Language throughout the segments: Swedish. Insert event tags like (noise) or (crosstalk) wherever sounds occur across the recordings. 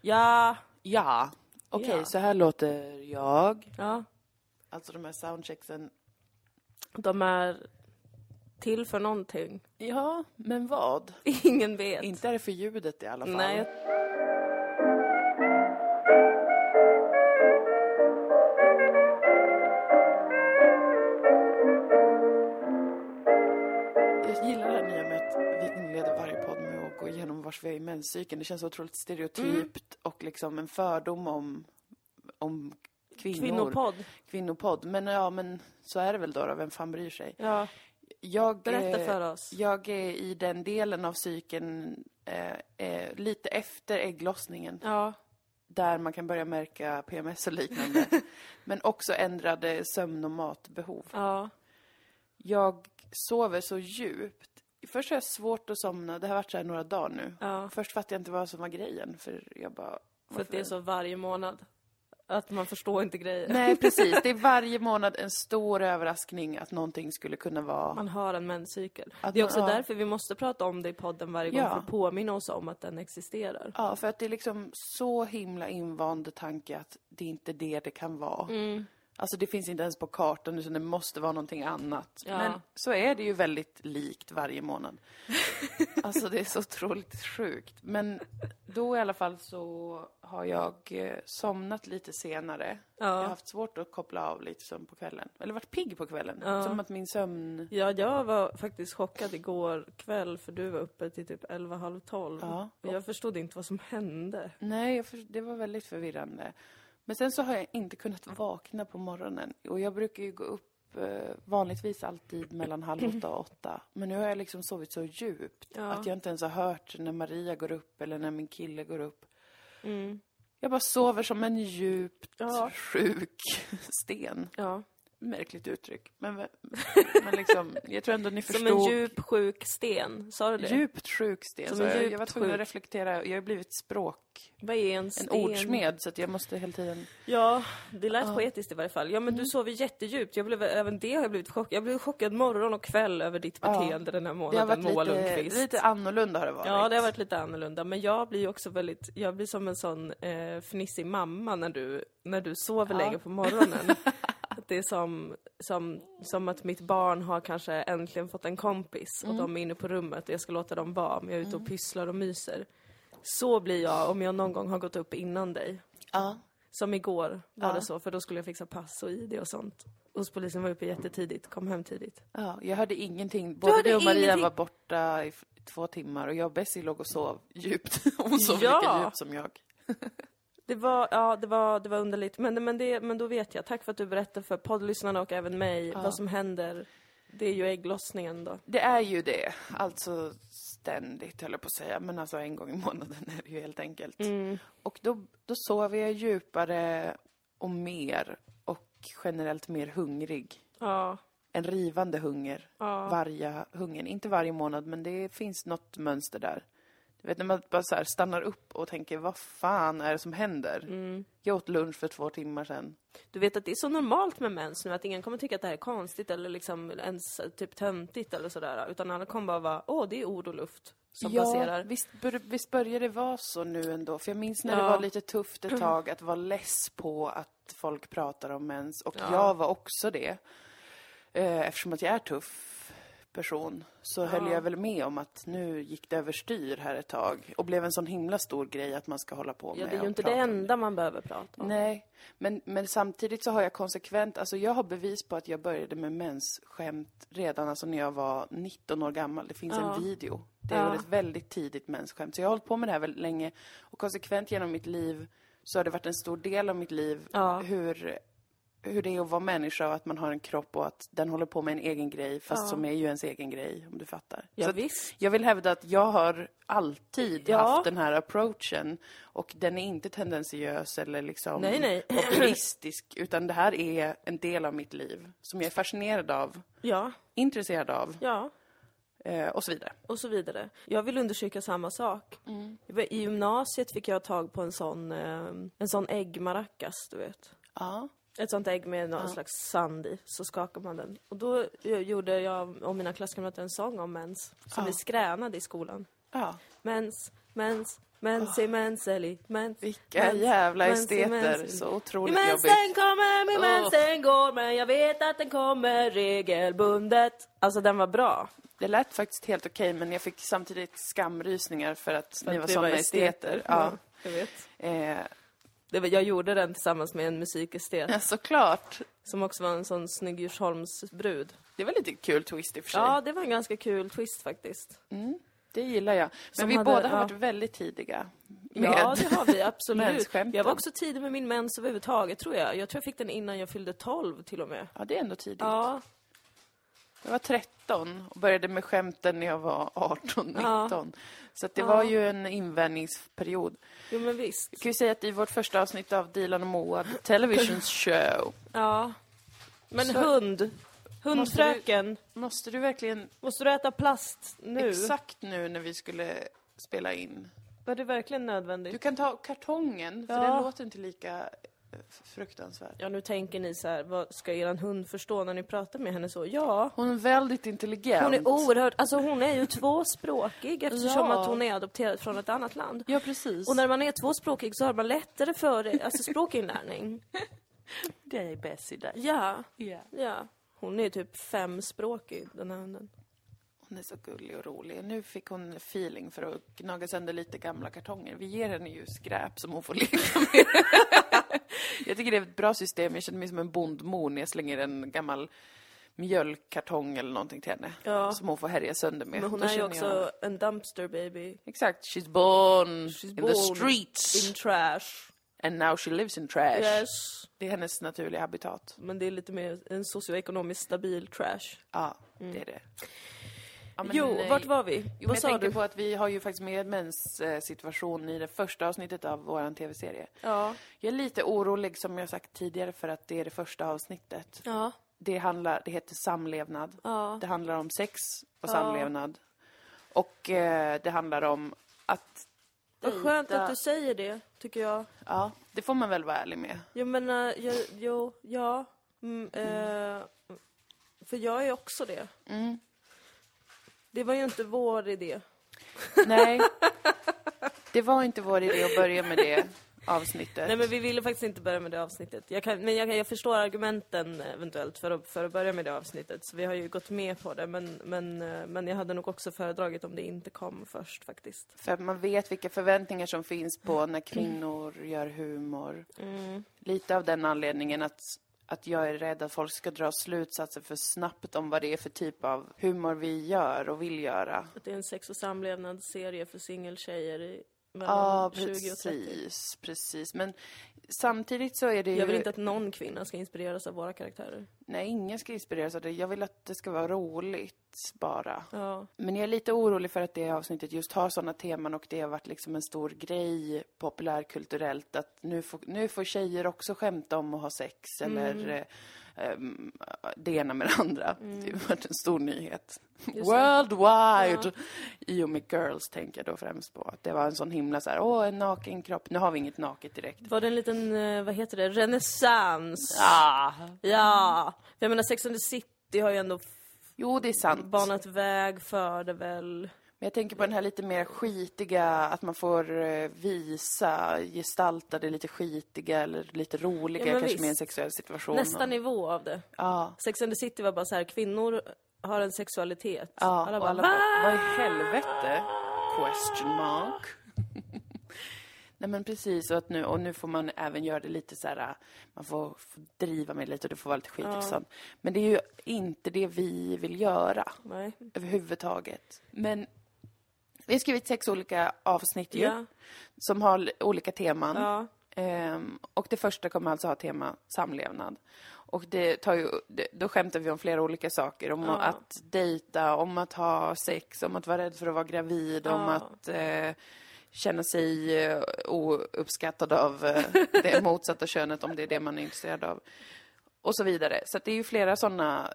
Ja, Ja. Okej, Ja. så här låter jag. ja. Alltså de här soundchecksen. De är till för någonting. Ja, men vad? (laughs) Ingen vet. Inte är det för ljudet i alla fall. Nej. Menscykeln. Det känns otroligt stereotypt och liksom en fördom om, om kvinnor. Kvinnopodd. Kvinnopodd. Men ja, men så är det väl då, då. Vem fan bryr sig? Ja, Jag, berätta eh, för oss. Jag är i den delen av cykeln eh, eh, lite efter ägglossningen. Ja, Där man kan börja märka PMS och liknande. (laughs) men också ändrade sömn och matbehov. ja. Jag sover så djupt. Först har jag svårt att somna. Det har varit så här några dagar nu. ja. Först fattade jag inte vad som var grejen. För jag bara... För att det är så varje månad. Att man förstår inte grejer. Nej, precis. (laughs) Det är varje månad en stor överraskning att någonting skulle kunna vara... Man har en menscykel. Att Det är man- också ja. därför vi måste prata om det i podden varje gång Ja. för att påminna oss om att den existerar. Ja, för att det är liksom så himla invand tanke att det är inte det det kan vara. Mm. Alltså det finns inte ens på kartan utan det måste vara någonting annat. Ja. Men så är det ju väldigt likt varje månad. (laughs) alltså det är så otroligt sjukt. Men då i alla fall så har jag eh, somnat lite senare. Jag har Ja. haft svårt att koppla av lite sömn på kvällen. Eller varit pigg på kvällen. Ja. Som att min sömn... ja, jag var faktiskt chockad igår kväll för du var uppe till typ 11, halv 12. Ja. Och jag förstod inte vad som hände. Nej, för... det var väldigt förvirrande. Men sen så har jag inte kunnat vakna på morgonen. Och jag brukar ju gå upp eh, vanligtvis alltid mellan halv åtta och åtta. Men nu har jag liksom sovit så djupt Ja. att jag inte ens har hört när Maria går upp eller när min kille går upp. Mm. Jag bara sover som en djupt Ja. sjuk (laughs) sten. Ja. Märkligt uttryck. Men, (laughs) men liksom, jag tror ändå ni Som förstod. en djup sjuk sten, sa du det? Djupt sjuk sten. Som Så en jag, djupt jag var tvungen att reflektera. Jag har blivit språk, Vad är en en sten? ordsmed, så att jag måste hela tiden... Ja, det lät. Mm. poetiskt i varje fall. Ja, men du sover jättedjupt. Jag blev, även det har jag blivit chockad. Jag blev chockad morgon och kväll över ditt beteende den här månaden, Moa Lundqvist. lite annorlunda har det varit. Ja, det har varit lite annorlunda. Men jag blir också väldigt, jag blir som en sån eh, fnissig mamma när du, när du sover Ja. länge på morgonen. (laughs) det som, som, som att mitt barn har kanske äntligen fått en kompis Mm. och de är inne på rummet och jag ska låta dem vara, men jag är ute och pysslar och myser. Så blir jag om jag någon gång har gått upp innan dig. Ja. Som igår var Ja. det så, för då skulle jag fixa pass och ID och sånt. Hos polisen var uppe jättetidigt, kom hem tidigt. ja, jag hörde ingenting. Både du och Maria ingenting? var borta i två timmar och jag och Bessie låg och sov djupt. (laughs) Hon sov Ja. lika djupt som jag. (laughs) Det var, ja, det var, det var underligt. Men, men, det, men då vet jag. Tack för att du berättade för poddlyssnarna och även mig Ja. vad som händer. Det är ju ägglossningen då. Det är ju det. Alltså ständigt, höll jag på att säga. Men alltså en gång i månaden är det ju helt enkelt. Mm. Och då, då sover jag djupare och mer. Och generellt mer hungrig. Ja, En rivande hunger. ja. Varje hungern. Inte varje månad, men det finns något mönster där. Du vet när man bara så stannar upp och tänker, vad fan är det som händer? Mm. Jag åt lunch för två timmar sedan. Du vet att det är så normalt med mens nu att ingen kommer tycka att det här är konstigt eller liksom ens typ töntigt eller sådär. Utan alla kommer bara vara, åh det är ord och luft som passerar. visst, visst börjar det vara så nu ändå. För jag minns när det Ja. var lite tufft ett (clears throat) tag att vara less på att folk pratar om mens. Och Ja. jag var också det. Eh, Eftersom att jag är tuff person så höll jag väl med om att nu gick det överstyr här ett tag. Och blev en sån himla stor grej att man ska hålla på med Ja, det är ju inte det enda man behöver prata om. Nej, men, men samtidigt så har jag konsekvent, alltså jag har bevis på att jag började med mensskämt redan alltså när jag var 19 år gammal. Det finns Ja. en video. Det Ja. var ett väldigt tidigt mensskämt. Så jag har hållit på med det här väldigt länge. Och konsekvent genom mitt liv så har det varit en stor del av mitt liv Ja. hur, hur det är att vara människa och att man har en kropp och att den håller på med en egen grej fast Ja. som är ju ens egen grej, om du fattar. Ja, så visst. jag vill hävda att jag har alltid Ja. haft den här approachen och den är inte tendensiös eller liksom Nej, nej. (clears throat) populistisk utan det här är en del av mitt liv som jag är fascinerad av, Ja, intresserad av ja. eh, och så vidare. och så vidare. Jag vill undersöka samma sak. I gymnasiet fick jag tag på en sån, eh, en sån äggmaracas, du vet. Ja. Ett sånt ägg med någon slags sand i, så skakar man den. Och då gjorde jag och mina klasskamrater en sång om mens, som Ja. vi skränade i skolan. Ja. Mens, mens, Mensi, menseli, mens, Vilka mens, jävla esteter. menseli. Så otroligt mensen jobbigt. kommer, min Åh. mensen går, men jag vet att den kommer regelbundet. Alltså den var bra. Det lät faktiskt helt okej, men jag fick samtidigt skamrysningar för att ni Att var såna var esteter. Ja. jag vet. Eh, Det var, jag gjorde den tillsammans med en musikestet ja, såklart. som också var en sån snygg Djursholmsbrud. Det var lite kul twist i och för sig. Ja, det var en ganska kul twist faktiskt. Det gillar jag. Men Som vi hade- båda har ja. varit väldigt tidiga. Med. Ja, det har vi absolut. Jag var också tidig med min mens överhuvudtaget, tror jag. Jag tror jag fick den innan jag fyllde 12 till och med. ja, det är ändå tidigt. Ja, Jag var 13 och började med skämten när jag var 18, 19. Ja. Så det Ja. var ju en invändningsperiod. jo men visst. Jag kan ju säga att i vårt första avsnitt av Dilan och Moa Television (laughs) Show Ja. Men Så- hund. Hundfröken. Måste du verkligen Måste du äta plast nu? exakt nu när vi skulle spela in? Var det verkligen nödvändigt? Du kan ta kartongen, för Ja. den låter inte lika fruktansvärd. Ja, nu tänker ni så här, vad ska eran hund förstå när ni pratar med henne så? Ja. Hon är väldigt intelligent. Hon är oerhört, alltså hon är ju tvåspråkig eftersom Ja. att hon är adopterad från ett annat land. Ja, precis. Och när man är tvåspråkig så har man lättare för det, alltså språkinlärning. (laughs) Det är bäst i. Ja, Ja. ja. Hon är typ femspråkig, den här hunden. Hon är så gullig och rolig. Nu fick hon feeling för att gnaga sönder lite gamla kartonger. Vi ger henne ju skräp som hon får leka med. (laughs) jag tycker det är ett bra system. Jag känner mig som en bondmor när jag slänger en gammal mjölkkartong eller någonting till henne. Ja. Som hon får härja sönder med. Men hon Då är ju också jag- en dumpster baby. Exakt. She's born She's in born the streets. In trash. And now she lives in trash. Yes. Det är hennes naturliga habitat. Men det är lite mer en socioekonomiskt stabil trash. Ja, det är det. Ja, men, jo, eh, vart var vi? Jo, men Vad jag sa du? på att vi har ju faktiskt med mens eh, situation i det första avsnittet av vår tv-serie. Ja. Jag är lite orolig, som jag sagt tidigare, för att det är det första avsnittet. Ja. Det, handlar, det heter samlevnad. Ja. Det handlar om sex och Ja. samlevnad. Och eh, det handlar om att... Vad skönt att du säger det, tycker jag. Ja, det får man väl vara ärlig med. Jag menar, jag, jo, ja. Mm, eh, för jag är också det. Mm. Det var ju inte vår idé. Nej, det var inte vår idé att börja med det avsnittet. Nej men vi ville faktiskt inte börja med det avsnittet. Jag kan, men jag, kan- jag förstår argumenten eventuellt för att, för att börja med det avsnittet. Så vi har ju gått med på det. Men, men, eh, men jag hade nog också föredragit om det inte kom först faktiskt. För att man vet vilka förväntningar som finns på när kvinnor gör humor. Mm. Lite av den anledningen att, att jag är rädd att folk ska dra slutsatser för snabbt om vad det är för typ av humor vi gör och vill göra. Att det är en sex och samlevnadsserie för singeltjejer i mellan Ja, 20 och 30. precis, precis. Men samtidigt så är det ju... Jag vill inte att någon kvinna ska inspireras av våra karaktärer. Nej, ingen ska inspireras av det. Jag vill att det ska vara roligt bara. Ja. Men jag är lite orolig för att det avsnittet just har sådana teman och det har varit liksom en stor grej populärkulturellt att nu får, nu får tjejer också skämta om att ha sex eller ehm, det ena med det andra. Det har varit en stor nyhet. Worldwide! I och med girls tänker jag då främst på. Att det var en sån himla så här, åh en naken kropp. Nu har vi inget naket direkt. Var det en liten, eh, vad heter det, renässans? Ah. Ja! För Jag menar Sex and the City har ju ändå Jo, det är sant. banat väg för det väl. Men jag tänker på den här lite mer skitiga, att man får eh, visa, gestalta det lite skitiga eller lite roliga Ja, kanske med en visst. sexuell situation. Nästa och- nivå av det. Ja. Sex and the City var bara så här, kvinnor har en sexualitet. Ja, alla bara, alla bara, vad i helvete? Question mark. (laughs) Nej men precis, och, att nu, och nu får man även göra det lite så här, man får, får driva med det lite och det får vara lite skitigt och sånt. Men det är ju inte det vi vill göra Nej. överhuvudtaget. Men vi har skrivit sex olika avsnitt ju, Ja. som har olika teman. Ja. Ehm, och det första kommer alltså ha tema samlevnad. Och det tar ju, det, då skämtar vi om flera olika saker. Om Ja. att dejta, om att ha sex, om att vara rädd för att vara gravid, om att eh, känna sig eh, ouppskattad av eh, (laughs) det motsatta könet, om det är det man är intresserad av. Och så vidare. Så det är ju flera sådana...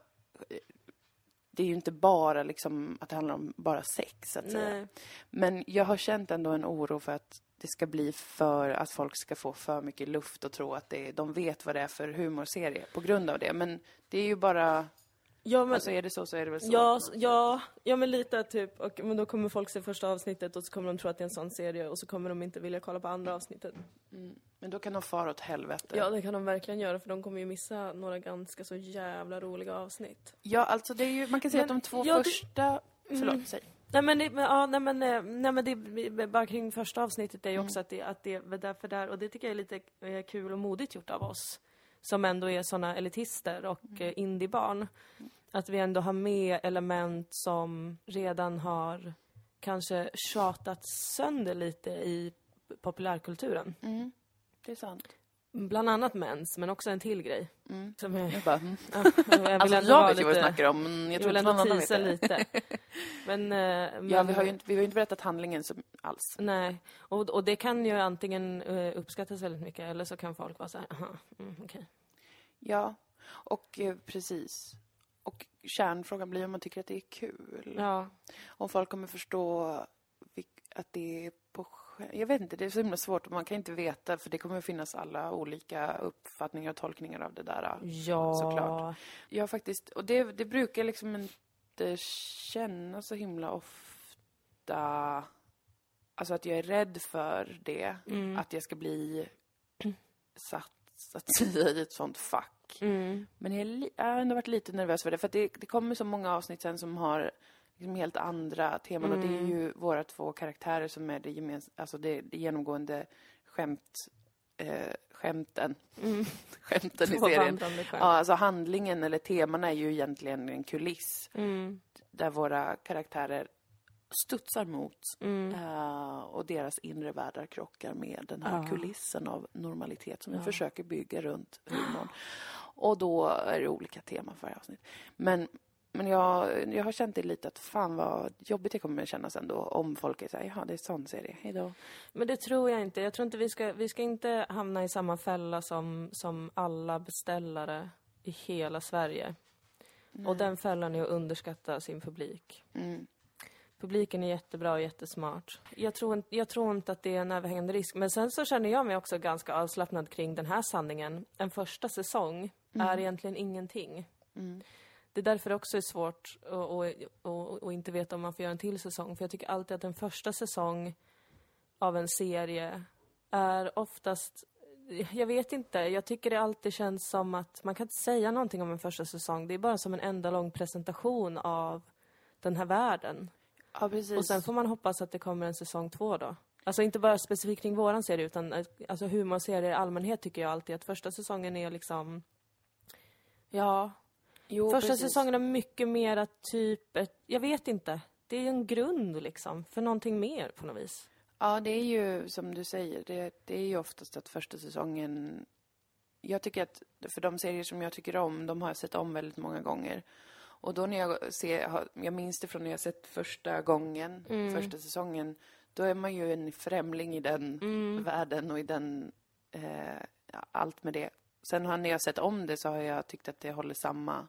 Det är ju inte bara liksom att det handlar om bara sex, så att säga. Nej. Men jag har känt ändå en oro för att det ska bli för att folk ska få för mycket luft och tro att det, de vet vad det är för humorserie på grund av det. Men det är ju bara Ja, men, Alltså är det så så är det väl så. ja, ja, ja, men lite typ. Och, men då kommer folk se första avsnittet och så kommer de tro att det är en sån serie och så kommer de inte vilja kolla på andra avsnittet. Men då kan de fara åt helvete. Ja, det kan de verkligen göra för de kommer ju missa några ganska så jävla roliga avsnitt. Ja, alltså det är ju, man kan säga Men, att de två ja, det- första... Förlåt, säg. Nej men, det, men, ja, nej, men, eh, nej, men det, bara kring första avsnittet är ju också att det, att det var därför där, och det tycker jag är lite eh, kul och modigt gjort av oss, som ändå är såna elitister och mm. indiebarn, att vi ändå har med element som redan har kanske tjatats sönder lite i populärkulturen. Mm. Det är sant. Bland annat mens, men också en till grej. Mm. Som är, Jag bara, mm. (laughs) ja, jag Alltså jag vet ju vad jag lite- snackar om, men jag Jag tror inte någon annan vet det. lite. (laughs) Men, eh, men Ja, vi har ju inte, vi har inte berättat handlingen så, alls. Nej, och, och det kan ju antingen eh, uppskattas väldigt mycket eller så kan folk vara så här, aha, mm, okej. Ja, och eh, precis. Och kärnfrågan blir om man tycker att det är kul. Ja, Om folk kommer förstå att det är på Jag vet inte, det är så himla svårt och man kan inte veta för det kommer finnas alla olika uppfattningar och tolkningar av det där. ja. Såklart. Jag faktiskt, och det, det brukar liksom inte kännas så himla ofta Alltså att jag är rädd för det, Mm. att jag ska bli (clears throat) satt så att säga i ett sånt fack. Mm. Men jag, jag har ändå varit lite nervös för det, för det, det kommer så många avsnitt sen som har liksom helt andra teman och det är Mm. ju våra två karaktärer som är det, gemens- alltså det, det genomgående skämt, eh, skämten, Mm. (laughs) skämten i serien. Ja, alltså handlingen eller temana är ju egentligen en kuliss Mm. där våra karaktärer studsar mot Mm. eh, och deras inre världar krockar med den här Ja. kulissen av normalitet som vi Ja. försöker bygga runt humorn. Och då är det olika teman för varje avsnitt. Men, men jag, jag har känt det lite att fan vad jobbigt det kommer att kännas ändå om folk är såhär, jaha det är sån serie, hejdå. Men det tror jag inte. Jag tror inte vi ska, vi ska inte hamna i samma fälla som, som alla beställare i hela Sverige. Och den fällan är att underskatta sin publik. Mm. Publiken är jättebra och jättesmart. Jag tror, jag tror inte att det är en överhängande risk. Men sen så känner jag mig också ganska avslappnad kring den här sanningen. En första säsong är egentligen ingenting. Mm. Det är därför det också är svårt att inte veta om man får göra en till säsong. För jag tycker alltid att en första säsong av en serie är oftast... Jag vet inte, jag tycker det alltid känns som att man kan inte säga någonting om en första säsong. Det är bara som en enda lång presentation av den här världen. Ja, precis. Och sen får man hoppas att det kommer en säsong två då. Alltså inte bara specifikt kring våran serie utan alltså humorserier i allmänhet tycker jag alltid att första säsongen är liksom... Ja, jo, första precis. säsongen är mycket mera typ ett, jag vet inte. Det är en grund liksom för någonting mer på något vis. Ja, det är ju som du säger, det, det är ju oftast att första säsongen... Jag tycker att, för de serier som jag tycker om, de har jag sett om väldigt många gånger. Och då när jag ser, jag minns det från när jag sett första gången, första säsongen, då är man ju en främling i den världen och i den, eh, allt med det. Sen har, när jag sett om det så har jag tyckt att det håller samma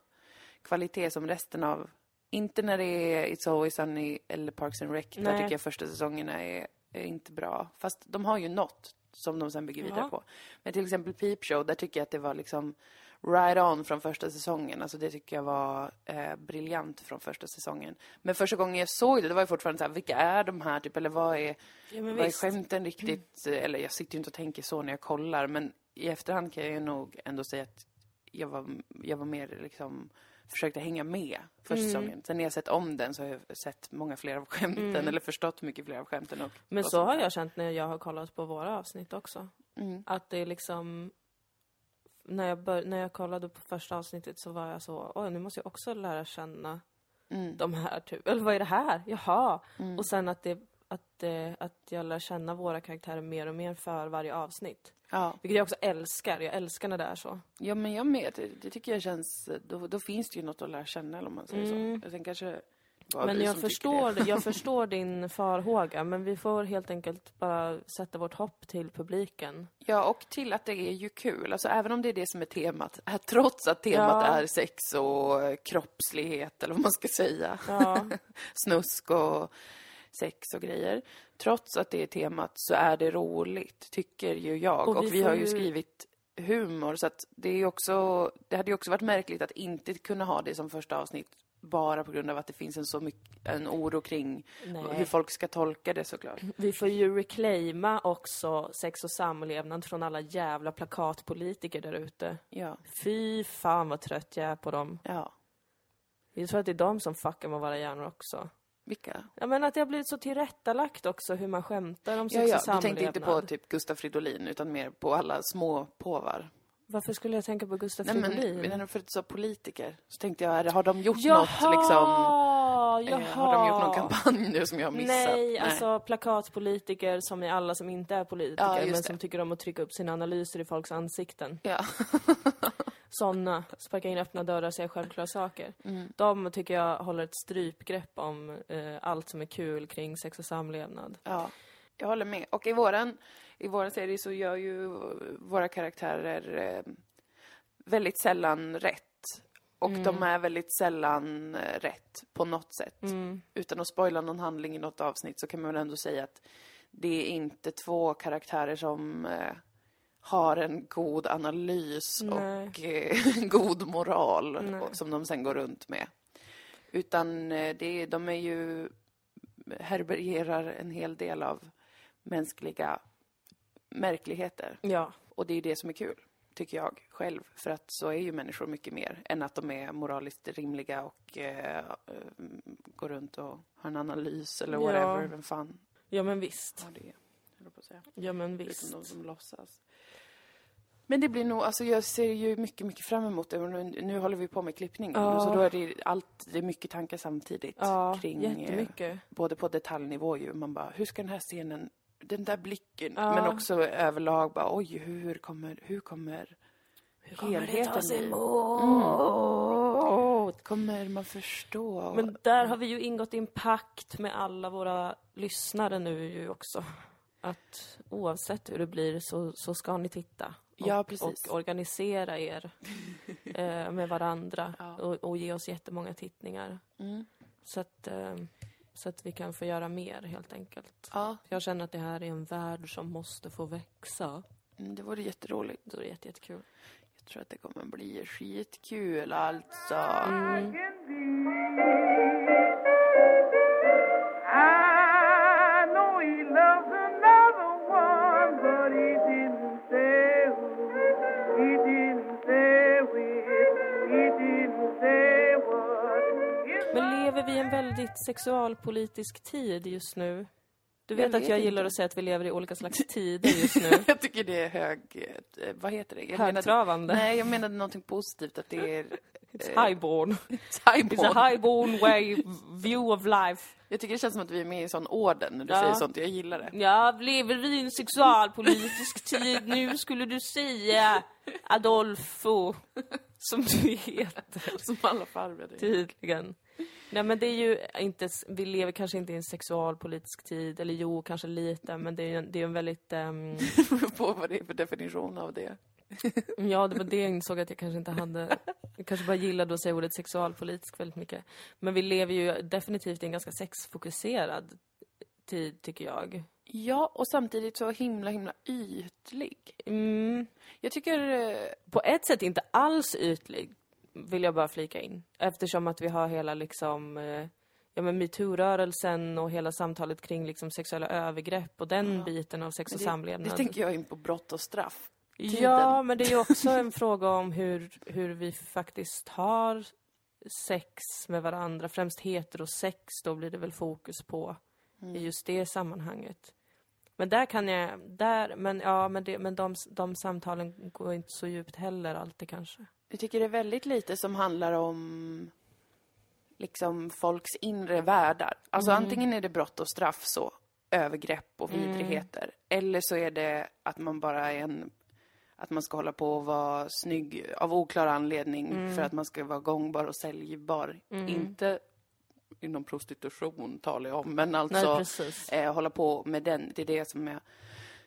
kvalitet som resten av inte när det är It's Always Sunny eller Parks and Rec. Där Nej. tycker jag första säsongerna är, är inte bra. Fast de har ju något som de sen bygger vidare Ja. på. Men till exempel Peep Show, där tycker jag att det var liksom right on från första säsongen. Alltså det tycker jag var eh, briljant från första säsongen. Men första gången jag såg det, det var ju fortfarande så här, vilka är de här? Typ, eller vad är, Ja, vad är skämten riktigt? Eller jag sitter ju inte och tänker så när jag kollar, men i efterhand kan jag ju nog ändå säga att jag var, jag var mer liksom försökte hänga med första Mm. säsongen. Sen när jag sett om den så har jag sett många fler av skämten, eller förstått mycket fler av skämten. Och, Men och så har jag känt när jag har kollat på våra avsnitt också. Mm. Att det är liksom... När jag, bör, när jag kollade på första avsnittet så var jag så, oj nu måste jag också lära känna Mm. de här typ, eller vad är det här? Jaha! Och sen att det, att, att jag lär känna våra karaktärer mer och mer för varje avsnitt. Ja. Vilket jag också älskar, jag älskar när det är så. ja, men jag med. Det, det tycker jag känns... Då, då finns det ju något att lära känna, eller om man säger Mm. så. Sen kanske Men jag förstår, det. jag (laughs) förstår din farhåga, men vi får helt enkelt bara sätta vårt hopp till publiken. Ja, och till att det är ju kul. Alltså även om det är det som är temat. Trots att temat Ja. är sex och kroppslighet, eller vad man ska säga. Ja, (laughs) Snusk och sex och grejer. Trots att det är temat så är det roligt, tycker ju jag. Och Och, vi vi, får har ju skrivit humor. Så att det är också, det hade ju också varit märkligt att inte kunna ha det som första avsnitt bara på grund av att det finns en så mycket, en oro kring Nej. hur folk ska tolka det såklart. Vi får ju reclaima också sex och samlevnad från alla jävla plakatpolitiker där ute. Ja, Fy fan vad trött jag är på dem. ja. Jag tror att det är de som fuckar med våra hjärnor också. Vilka? Ja men att det har blivit så tillrättalagt också hur man skämtar om Ja, sex ja, och du samlevnad. tänkte inte på typ Gustaf Fridolin utan mer på alla små påvar. Varför skulle jag tänka på Gustaf Nej men, Fridolin? men för att du sa politiker så tänkte jag, har de gjort Jaha! något liksom? Jaha! Eh, har de gjort någon kampanj nu som jag har missat? Nej, alltså plakatpolitiker som är alla som inte är politiker Ja, men det. som tycker om att trycka upp sina analyser i folks ansikten. Ja. (laughs) Såna, sparka in öppna dörrar och säga självklara saker. Mm. De tycker jag håller ett strypgrepp om eh, allt som är kul kring sex och samlevnad. Ja, jag håller med. Och i våran, i våran serie så gör ju våra karaktärer eh, väldigt sällan rätt. Och de är väldigt sällan eh, rätt på något sätt. Utan att spoila någon handling i något avsnitt så kan man väl ändå säga att det är inte två karaktärer som eh, har en god analys Nej. och eh, (laughs) god moral Nej. som de sen går runt med. Utan eh, det, de är ju härbärgerar en hel del av mänskliga märkligheter. Ja. Och det är det som är kul, tycker jag själv. För att så är ju människor mycket mer än att de är moraliskt rimliga och eh, eh, går runt och har en analys eller Ja. whatever. Vem fan ja, men visst. det? Höll på att säga. Ja, men visst. de som låtsas. Men det blir nog, alltså jag ser ju mycket, mycket fram emot det. Nu, nu håller vi på med klippningen. Ja. Så då är det allt, det är mycket tankar samtidigt. Ja, kring, eh, jättemycket. både på detaljnivå ju. Man bara, hur ska den här scenen, den där blicken, Ja. men också överlag bara, oj, hur kommer, hur kommer helheten bli? emot? Kommer man förstå? Men där har vi ju ingått i en pakt med alla våra lyssnare nu ju också. Att oavsett hur det blir så, så ska ni titta. Och, Ja, precis. och organisera er (laughs) eh, med varandra Ja. och, och ge oss jättemånga tittningar. Mm. Så att, eh, så att vi kan få göra mer helt enkelt. Ja, Jag känner att det här är en värld som måste få växa. mm, det vore jätteroligt. Det jätte, jättekul. Jag tror att det kommer bli skitkul alltså. Mm. Väldigt sexualpolitisk tid just nu? Du vet Jag att jag vet gillar inte. att säga att vi lever i olika slags (laughs) tider just nu. Jag tycker det är hög... eh, Vad heter det? Jag menade- Högtravande. Nej, jag menade någonting positivt. Att det är... It's (laughs) highborn. It's Highborn. a highborn way view of life. Jag tycker det känns som att vi är med i en sån orden när du Ja. säger sånt. Jag gillar det. Ja, lever vi i en sexualpolitisk tid nu skulle du säga Adolfo, som du heter (laughs) Som alla farbröder. tydligen. Nej men det är ju inte, vi lever kanske inte i en sexualpolitisk tid, eller jo, kanske lite, men det är ju en, det är en väldigt, ehm, på vad det är för definition av det. ja det var det jag insåg att jag kanske inte hade, jag kanske bara gillade att säga ordet sexualpolitisk väldigt mycket. Men vi lever ju definitivt i en ganska sexfokuserad tid, tycker jag. Ja, och samtidigt så himla, himla ytlig. Mm. Jag tycker... eh, på ett sätt inte alls ytlig, vill jag bara flika in. Eftersom att vi har hela liksom, eh, ja men metoo-rörelsen och hela samtalet kring liksom sexuella övergrepp och den biten av sex och det, samlevnad. det tänker jag in på brott och straff. tiden. Ja, men det är ju också en fråga om hur, hur vi faktiskt har sex med varandra. Främst heterosex, då blir det väl fokus på Mm. i just det sammanhanget. Men där kan jag, där, men ja, men, det, men de, de samtalen går inte så djupt heller alltid kanske. Jag tycker det är väldigt lite som handlar om liksom folks inre världar. Alltså antingen är det brott och straff så, övergrepp och vidrigheter. Eller så är det att man bara är en att man ska hålla på och vara snygg av oklar anledning för att man ska vara gångbar och säljbar. Inte inom prostitution talar jag om, men alltså Nej, eh, hålla på med den. Det är det som är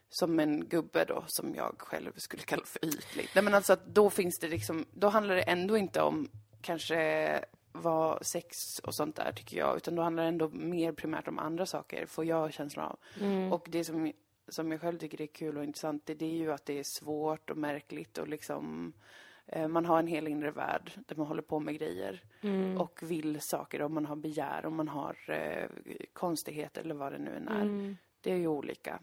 som en gubbe då, som jag själv skulle kalla för ytlig. Nej men alltså att då finns det liksom, då handlar det ändå inte om kanske vad sex och sånt där tycker jag, utan då handlar det ändå mer primärt om andra saker, får jag känslan av. Och det som, som jag själv tycker är kul och intressant, det, det är ju att det är svårt och märkligt och liksom man har en hel inre värld där man håller på med grejer Mm. och vill saker och man har begär och man har eh, konstigheter eller vad det nu än är. Mm. Det är ju olika,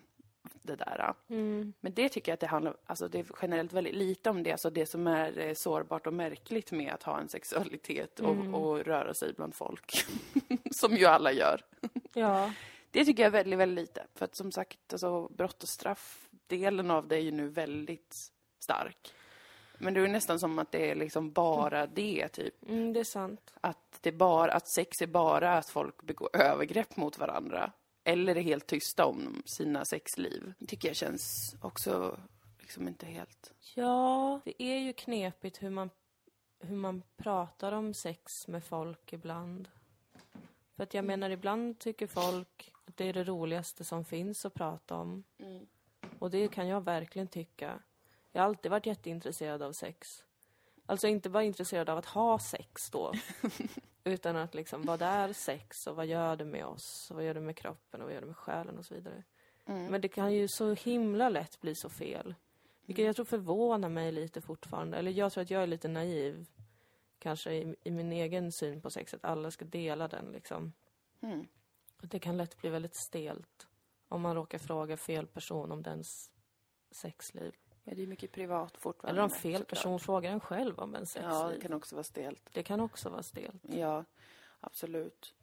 det där. Mm. Men det tycker jag att det handlar, alltså det är generellt väldigt lite om det, alltså det som är eh, sårbart och märkligt med att ha en sexualitet och, Mm. och röra sig bland folk. (laughs) som ju alla gör. Ja. Det tycker jag är väldigt, väldigt lite. För att som sagt, alltså brott och straff-delen av det är ju nu väldigt stark. Men det är nästan som att det är liksom bara det, typ. Mm, det är sant. Att, det bara, att sex är bara att folk begår övergrepp mot varandra. Eller är helt tysta om sina sexliv. Det tycker jag känns också liksom inte helt... Ja, det är ju knepigt hur man, hur man pratar om sex med folk ibland. För att jag menar, ibland tycker folk att det är det roligaste som finns att prata om. Och det kan jag verkligen tycka. Jag har alltid varit jätteintresserad av sex. Alltså inte bara intresserad av att ha sex då. (laughs) utan att liksom, vad är sex och vad gör det med oss? Och vad gör det med kroppen och vad gör det med själen och så vidare. Men det kan ju så himla lätt bli så fel. Vilket jag tror förvånar mig lite fortfarande. Eller jag tror att jag är lite naiv. Kanske i, i min egen syn på sex, att alla ska dela den liksom. Mm. Det kan lätt bli väldigt stelt. Om man råkar fråga fel person om dens sexliv. Ja, det är mycket privat fortfarande. Eller om fel person frågar en själv om ens sexliv. Ja, det kan också vara stelt. det kan också vara stelt. Ja, absolut.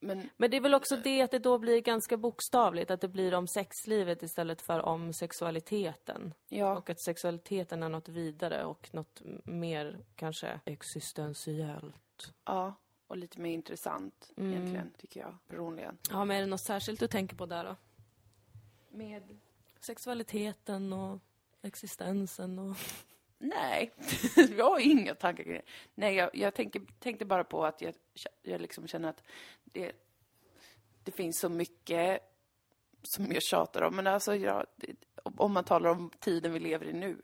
Men Men det är väl också det att det då blir ganska bokstavligt, att det blir om sexlivet istället för om sexualiteten. ja, Och att sexualiteten är något vidare och något mer kanske existentiellt. ja, och lite mer intressant Mm. egentligen, tycker jag personligen. Ja, men är det något särskilt du tänker på där då? Med? Sexualiteten och existensen och... Nej, (laughs) jag har inga tankar kring det. Nej, jag, jag tänker, tänkte bara på att jag, jag liksom känner att det, det finns så mycket som jag tjatar om. Men alltså, jag, om man talar om tiden vi lever i nu.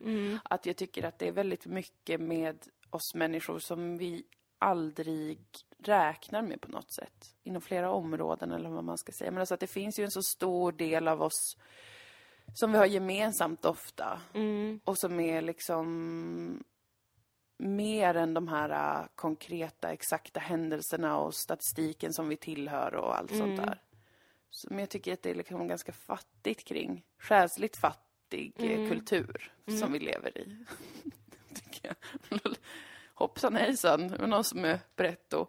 Att jag tycker att det är väldigt mycket med oss människor som vi aldrig räknar med på något sätt. Inom flera områden eller vad man ska säga. Men alltså att det finns ju en så stor del av oss som vi har gemensamt ofta. Och som är liksom mer än de här äh, konkreta, exakta händelserna och statistiken som vi tillhör och allt sånt där. Men jag tycker att det är liksom ganska fattigt kring, själsligt fattig eh, kultur som vi lever i. (laughs) tycker jag. (laughs) Hoppsan hejsan, det var någon som är pretto.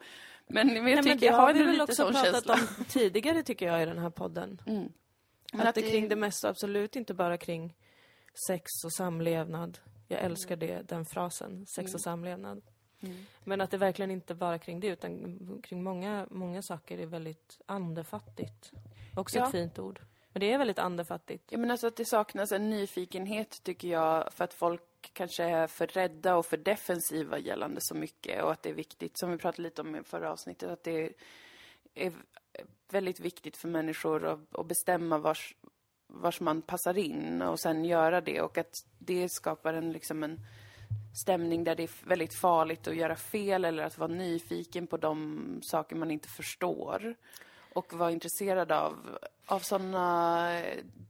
Men, men jag Nej, men tycker det jag har har vi väl lite också sån pratat känsla. om tidigare tycker jag i den här podden. Men att, det är kring det mesta, absolut inte bara kring sex och samlevnad. Jag älskar det, den frasen, sex och samlevnad. Men att det verkligen inte bara kring det, utan kring många, många saker är väldigt andefattigt. Också Ja. ett fint ord. Men det är väldigt andefattigt. Ja, men alltså att det saknas en nyfikenhet tycker jag för att folk kanske är för rädda och för defensiva gällande så mycket och att det är viktigt, som vi pratade lite om i förra avsnittet, att det är väldigt viktigt för människor att, att bestämma vars, vars man passar in och sen göra det och att det skapar en, liksom en stämning där det är väldigt farligt att göra fel eller att vara nyfiken på de saker man inte förstår och vara intresserad av, av sådana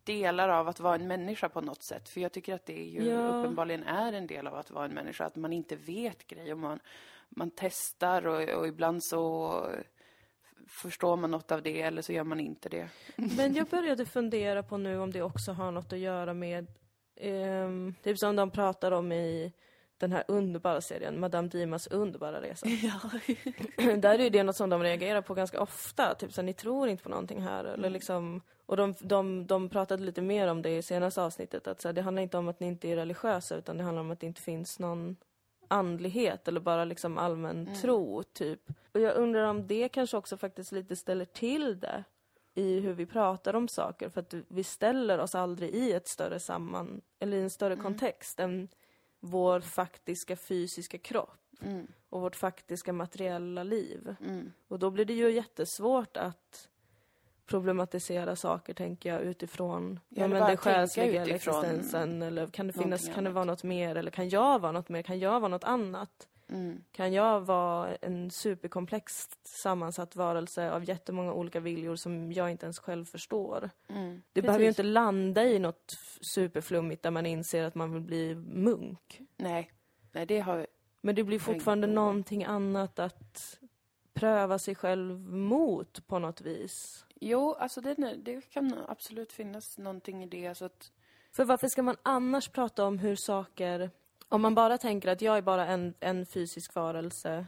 delar av att vara en människa på något sätt. För jag tycker att det ju Ja. uppenbarligen är en del av att vara en människa, att man inte vet grejer. Man, man testar och, och ibland så förstår man något av det eller så gör man inte det. (laughs) Men jag började fundera på nu om det också har något att göra med, ehm, typ som de pratar om i den här underbara serien, Madame Dimas underbara resa. (laughs) (clears throat) Där är det något som de reagerar på ganska ofta, typ så ni tror inte på någonting här eller liksom och de, de, de pratade lite mer om det i senaste avsnittet, att så det handlar inte om att ni inte är religiösa utan det handlar om att det inte finns någon andlighet eller bara liksom allmän tro, typ. Och jag undrar om det kanske också faktiskt lite ställer till det i hur vi pratar om saker, för att vi ställer oss aldrig i ett större samman, eller i en större kontext än vår faktiska fysiska kropp och vårt faktiska materiella liv. Och då blir det ju jättesvårt att problematisera saker, tänker jag, utifrån Ja, men det själsliga eller existensen, eller kan det finnas, kan det vara något mer, eller kan jag vara något mer, kan jag vara något annat? Mm. kan jag vara en superkomplext sammansatt varelse av jättemånga olika viljor som jag inte ens själv förstår. Mm. Det behöver ju Precis. inte landa i något superflummigt där man inser att man vill bli munk. Nej. Nej, det har... Men det blir fortfarande någonting annat att pröva sig själv mot på något vis. Jo, alltså det, det kan absolut finnas någonting i det. Alltså att, För varför ska man annars prata om hur saker... Om man bara tänker att jag är bara en, en fysisk varelse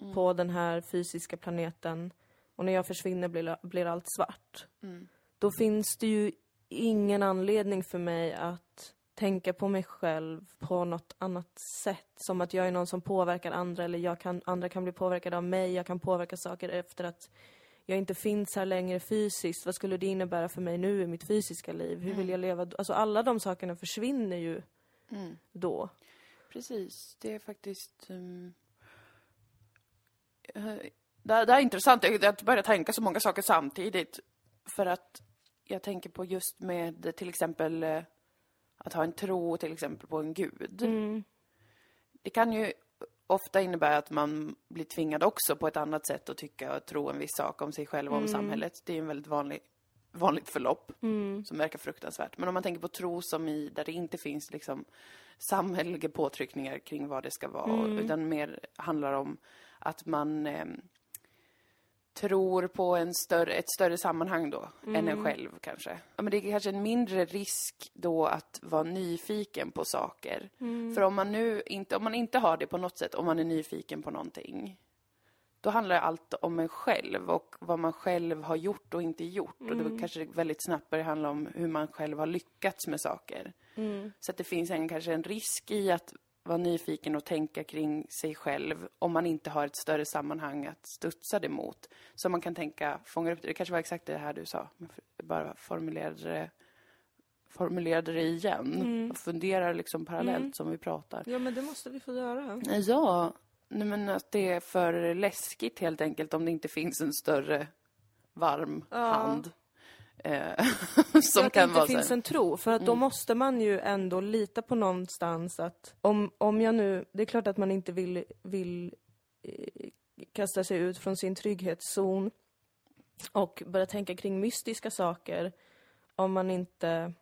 Mm. på den här fysiska planeten och när jag försvinner blir, blir allt svart. mm. Då finns det ju ingen anledning för mig att tänka på mig själv på något annat sätt. Som att jag är någon som påverkar andra eller jag kan, andra kan bli påverkade av mig. Jag kan påverka saker efter att jag inte finns här längre fysiskt. Vad skulle det innebära för mig nu i mitt fysiska liv? Hur vill jag leva? Alltså alla de sakerna försvinner ju Mm. då. Precis, det är faktiskt... Um, det, det är intressant jag- att börja tänka så många saker samtidigt. För att jag tänker på just med till exempel eh, att ha en tro till exempel på en gud. Mm. Det kan ju ofta innebära att man blir tvingad också på ett annat sätt att tycka och tro en viss sak om sig själv och om samhället. Det är en väldigt vanlig, vanligt förlopp Mm. som verkar fruktansvärt. Men om man tänker på tro som i, där det inte finns liksom samhälleliga påtryckningar kring vad det ska vara, utan mer handlar om att man eh, tror på en större, ett större sammanhang då, än en själv kanske. Ja, men det är kanske en mindre risk då att vara nyfiken på saker. För om man nu inte, om man inte har det på något sätt, om man är nyfiken på någonting, då handlar allt om en själv och vad man själv har gjort och inte gjort. Och då kanske det väldigt snabbt börjar handla om hur man själv har lyckats med saker. Så att det finns en, kanske en risk i att vara nyfiken och tänka kring sig själv om man inte har ett större sammanhang att studsa det mot. Så man kan tänka, fånga upp det. Det kanske var exakt det här du sa, men bara formulerade det, formulerade det igen. Och funderar liksom parallellt som vi pratar. Ja, men det måste vi få göra. Ja, nej men att det är för läskigt helt enkelt om det inte finns en större varm hand. Eh, (laughs) som att kan det vara inte finns en tro. För att då måste man ju ändå lita på någonstans att om, om jag nu, det är klart att man inte vill, vill eh, kasta sig ut från sin trygghetszon och börja tänka kring mystiska saker om man inte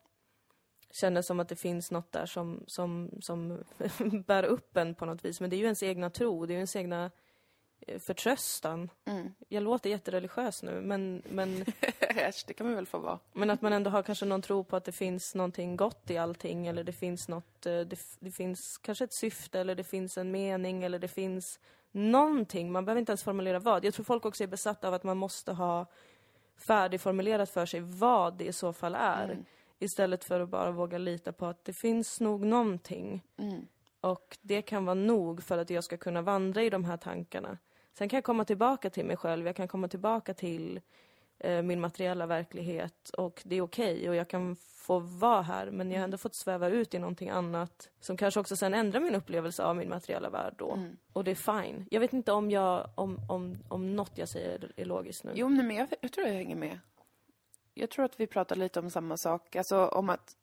känner som att det finns något där som, som, som (laughs) bär upp en på något vis. Men det är ju ens egna tro, det är ju ens egna förtröstan. Mm. Jag låter jättereligiös nu, men, men (laughs) Äsch, det kan man väl få vara. men att man ändå har kanske någon tro på att det finns någonting gott i allting eller det finns något, eh, det, det finns kanske ett syfte eller det finns en mening eller det finns någonting. Man behöver inte ens formulera vad. Jag tror folk också är besatta av att man måste ha färdigformulerat för sig vad det i så fall är. Istället för att bara våga lita på att det finns nog någonting. Mm. Och det kan vara nog för att jag ska kunna vandra i de här tankarna. Sen kan jag komma tillbaka till mig själv, jag kan komma tillbaka till eh, min materiella verklighet och det är okej och jag kan få vara här men jag har ändå fått sväva ut i någonting annat som kanske också sen ändrar min upplevelse av min materiella värld då. Och det är fine. Jag vet inte om jag, om, om, om något jag säger är logiskt nu. Jo, men jag, jag tror jag hänger med. Jag tror att vi pratar lite om samma sak. Alltså om att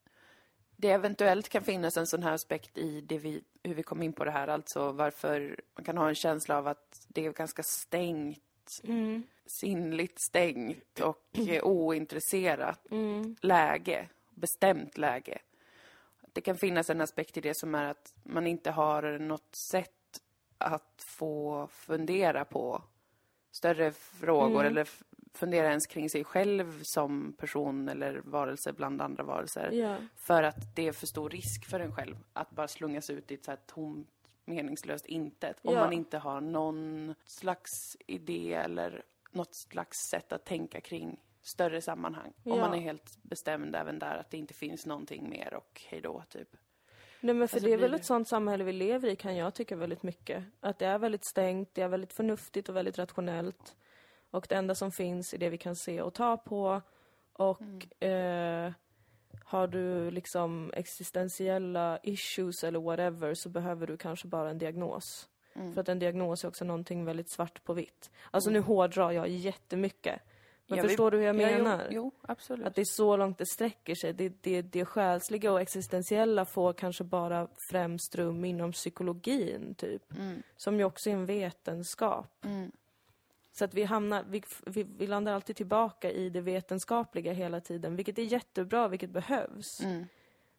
det eventuellt kan finnas en sån här aspekt i det vi, hur vi kom in på det här. Alltså varför man kan ha en känsla av att det är ganska stängt, Mm. sinnligt stängt och (clears throat) eh, ointresserat Mm. läge, bestämt läge. Det kan finnas en aspekt i det som är att man inte har något sätt att få fundera på större frågor eller f- fundera ens kring sig själv som person eller varelse bland andra varelser. Ja. För att det är för stor risk för en själv att bara slungas ut i ett så här tomt, meningslöst intet. Om Ja. man inte har någon slags idé eller något slags sätt att tänka kring större sammanhang. Om Ja. man är helt bestämd även där att det inte finns någonting mer och hej då, typ. Nej men för Alltså det är väl det- ett sånt samhälle vi lever i kan jag tycka väldigt mycket. Att det är väldigt stängt, det är väldigt förnuftigt och väldigt rationellt. Och det enda som finns är det vi kan se och ta på. Och eh, har du liksom existentiella issues eller whatever så behöver du kanske bara en diagnos. För att en diagnos är också någonting väldigt svart på vitt. Alltså nu hårdrar jag jättemycket. Men Ja, vi- förstår du hur jag Ja, jo, menar? Jo, absolut. Att det är så långt det sträcker sig. Det, det, det själsliga och existentiella får kanske bara främst rum inom psykologin, typ. Mm. Som ju också är en vetenskap. Mm. Så att vi hamnar, vi, vi, vi landar alltid tillbaka i det vetenskapliga hela tiden, vilket är jättebra, vilket behövs. Mm.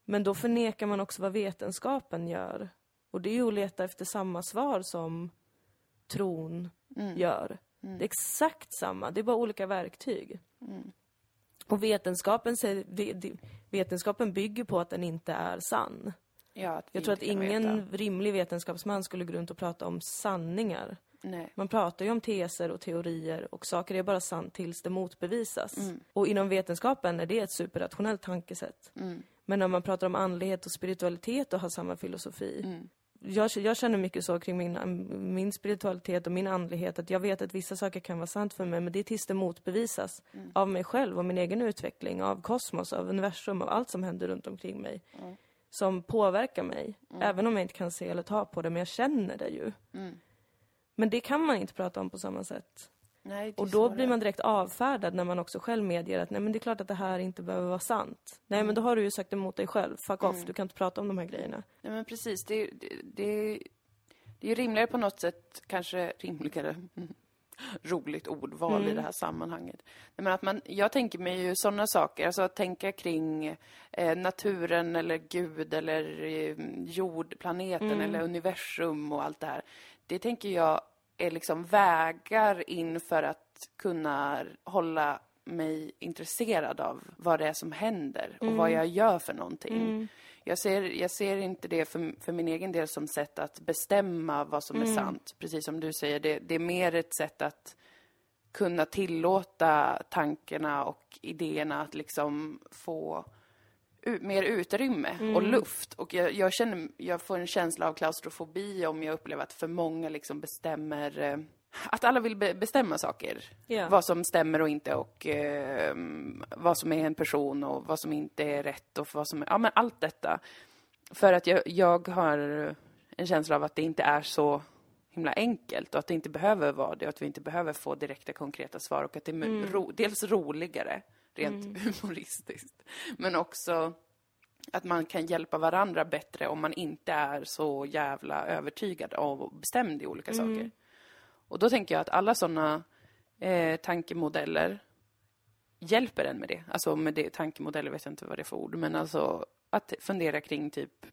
Men då förnekar man också vad vetenskapen gör. Och det är ju att leta efter samma svar som tron Mm. gör. Mm. Det är exakt samma, det är bara olika verktyg. Mm. Och vetenskapen, vetenskapen bygger på att den inte är sann. Ja, Jag tror att ingen veta. rimlig vetenskapsman skulle gå runt och prata om sanningar. Nej. Man pratar ju om teser och teorier och saker är bara sant tills det motbevisas. Mm. Och inom vetenskapen är det ett superrationellt tankesätt. Mm. Men när man pratar om andlighet och spiritualitet och har samma filosofi. Mm. Jag, jag känner mycket så kring min, min spiritualitet och min andlighet att jag vet att vissa saker kan vara sant för mig men det är tills det motbevisas Mm. av mig själv, av min egen utveckling, av kosmos, av universum, av allt som händer runt omkring mig. Mm. Som påverkar mig. Även om jag inte kan se eller ta på det, men jag känner det ju. Mm. Men det kan man inte prata om på samma sätt. Nej, Och då blir man direkt avfärdad när man också själv medger att nej men det är klart att det här inte behöver vara sant. Nej men då har du ju sagt emot dig själv. Fuck off, du kan inte prata om de här grejerna. Nej, men precis. Det, är- det, det, det är ju rimligare på något sätt, kanske rimligare, mm, (laughs) roligt ordval i Mm. det här sammanhanget. Nej, men att man, jag tänker mig ju sådana saker, alltså att tänka kring eh, naturen eller Gud eller eh, jord, planeten Mm. eller universum och allt det här. Det tänker jag är liksom vägar in för att kunna hålla mig intresserad av vad det är som händer och vad jag gör för någonting. Jag ser, jag ser inte det för, för min egen del som sätt att bestämma vad som är sant. Precis som du säger, det, det är mer ett sätt att kunna tillåta tankarna och idéerna att liksom få mer utrymme och luft. Och jag, jag känner, jag får en känsla av klaustrofobi om jag upplever att för många liksom bestämmer eh, att alla vill be- bestämma saker. Ja. Vad som stämmer och inte och eh, vad som är en person och vad som inte är rätt och vad som är, ja men allt detta. För att jag, jag har en känsla av att det inte är så himla enkelt och att det inte behöver vara det och att vi inte behöver få direkta konkreta svar och att det är Mm. ro, dels roligare, rent (laughs) humoristiskt, men också att man kan hjälpa varandra bättre om man inte är så jävla övertygad och bestämd i olika Mm. saker. Och då tänker jag att alla sådana eh, tankemodeller hjälper en med det. Alltså med det, tankemodeller vet jag inte vad det är för ord, men alltså att fundera kring typ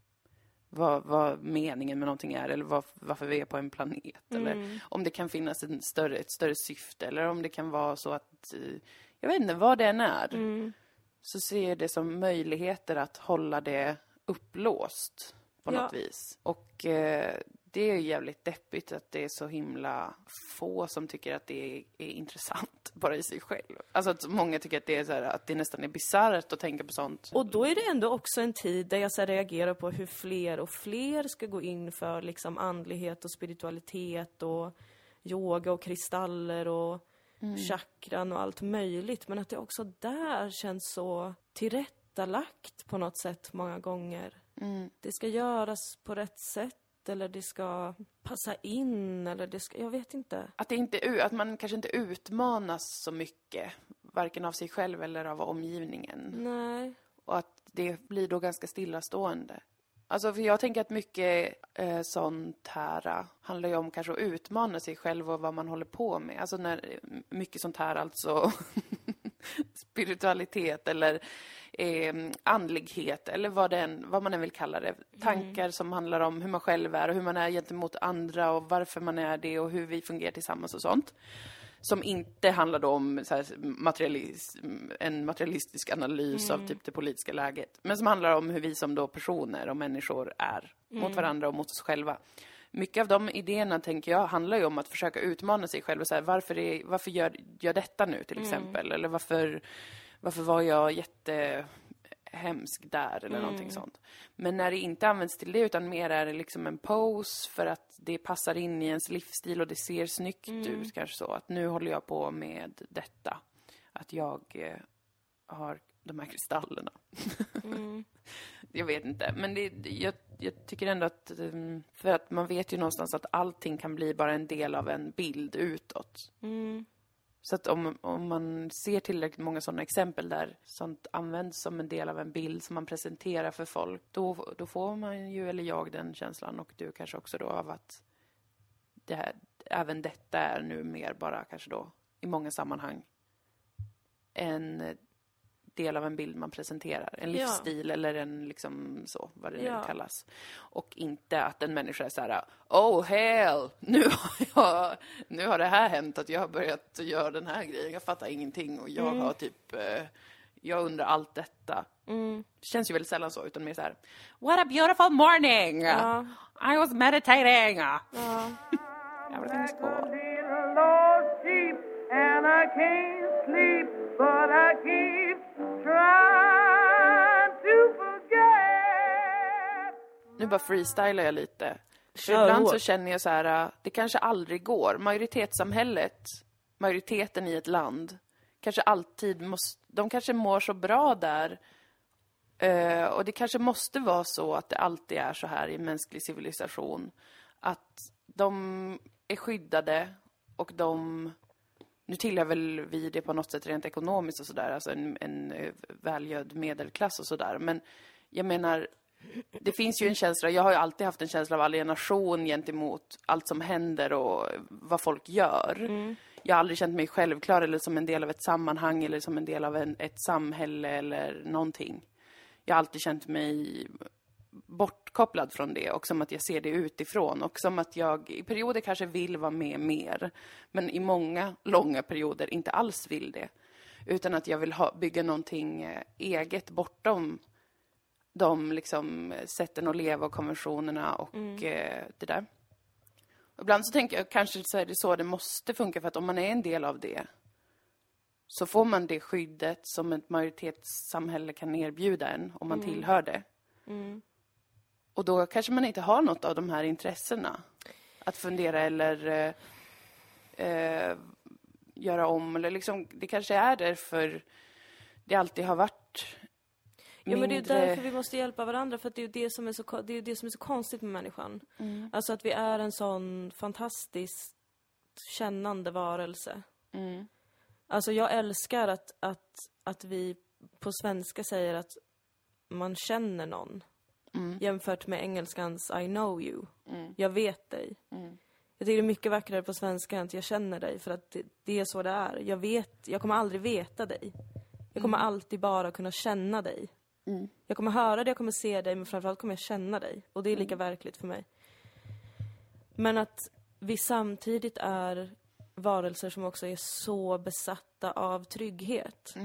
vad, vad meningen med någonting är eller vad, varför vi är på en planet. Eller om det kan finnas en större, ett större syfte eller om det kan vara så att, eh, jag vet inte, vad det än är. Mm. Så ser jag det som möjligheter att hålla det upplåst på Ja. något vis. Och eh, det är ju jävligt deppigt att det är så himla få som tycker att det är, är intressant (laughs) bara i sig själv. Alltså att många tycker att det är så här, att det nästan är bisarrt att tänka på sånt. Och då är det ändå också en tid där jag så reagerar på hur fler och fler ska gå in för liksom andlighet och spiritualitet och yoga och kristaller och chakran och allt möjligt. Men att det också där känns så tillrättalagt på något sätt många gånger. Mm. Det ska göras på rätt sätt eller det ska passa in eller det ska, jag vet inte. Att, det inte, att man kanske inte utmanas så mycket, varken av sig själv eller av omgivningen. Nej. Och att det blir då ganska stillastående. Alltså, för jag tänker att mycket eh, sånt här eh, handlar ju om kanske att utmana sig själv och vad man håller på med. Alltså när, mycket sånt här alltså (laughs) spiritualitet eller eh, andlighet eller vad, den, vad man än vill kalla det. Tankar som handlar om hur man själv är och hur man är gentemot andra och varför man är det och hur vi fungerar tillsammans och sånt. Som inte handlar då om så här, materialism, en materialistisk analys av typ det politiska läget. Men som handlar om hur vi som då personer och människor är mot varandra och mot oss själva. Mycket av de idéerna, tänker jag, handlar ju om att försöka utmana sig själv och säga varför, är, varför gör jag detta nu till exempel? Eller varför, varför var jag jättehemsk där eller någonting sånt. Men när det inte används till det utan mer är det liksom en pose för att det passar in i ens livsstil och det ser snyggt ut kanske så. Att nu håller jag på med detta. Att jag eh, har de här kristallerna. (laughs) jag vet inte, men det, jag, jag tycker ändå att, um, för att man vet ju någonstans att allting kan bli bara en del av en bild utåt. Mm. Så att om, om man ser tillräckligt många sådana exempel där sånt används som en del av en bild som man presenterar för folk, då, då får man ju, eller jag, den känslan och du kanske också då av att det här, även detta är nu mer bara kanske då i många sammanhang en del av en bild man presenterar. En Ja. livsstil eller en liksom så, vad det nu Ja. kallas. Och inte att en människa är så här, oh hell, nu har, jag, nu har det här hänt att jag har börjat göra den här grejen. Jag fattar ingenting och jag Mm. har typ, eh, jag undrar allt detta. Mm. Det känns ju väldigt sällan så, utan mer så här, what a beautiful morning! Ja. I was meditating! Ja. (laughs) Everything's a cool. and I can't sleep, Nu bara freestylar jag lite. För Kör ibland så känner jag så här, äh, det kanske aldrig går. Majoritetssamhället, majoriteten i ett land, kanske alltid måste, de kanske mår så bra där. Eh, och det kanske måste vara så att det alltid är så här i mänsklig civilisation. Att de är skyddade och de nu tillhör väl vi det på något sätt rent ekonomiskt och sådär, alltså en, en eh, välgödd medelklass och sådär. Men jag menar, det finns ju en känsla, jag har ju alltid haft en känsla av alienation gentemot allt som händer och vad folk gör. Jag har aldrig känt mig självklar eller som en del av ett sammanhang eller som en del av en, ett samhälle eller någonting. Jag har alltid känt mig bortkopplad från det och som att jag ser det utifrån och som att jag i perioder kanske vill vara med mer men i många långa perioder inte alls vill det. Utan att jag vill ha, bygga någonting eh, eget bortom de liksom eh, sätten att leva och konventionerna och eh, det där. Och ibland så tänker jag kanske så är det så det måste funka för att om man är en del av det så får man det skyddet som ett majoritetssamhälle kan erbjuda en om man tillhör det. Och då kanske man inte har något av de här intressena att fundera eller eh, eh, göra om eller liksom, det kanske är därför det alltid har varit Ja, men det är därför vi måste hjälpa varandra, för att det är ju det som är så, det är det som är så konstigt med människan. Alltså att vi är en sån fantastiskt kännande varelse. Mm. Alltså jag älskar att, att, att vi på svenska säger att man känner någon. Jämfört med engelskans I know you. Jag vet dig. Jag tycker det är mycket vackrare på svenska än att jag känner dig, för att det, det är så det är. Jag vet, jag kommer aldrig veta dig. Jag kommer alltid bara kunna känna dig. Jag kommer höra dig, jag kommer se dig, men framförallt kommer jag känna dig. Och det är lika verkligt för mig. Men att vi samtidigt är varelser som också är så besatta av trygghet.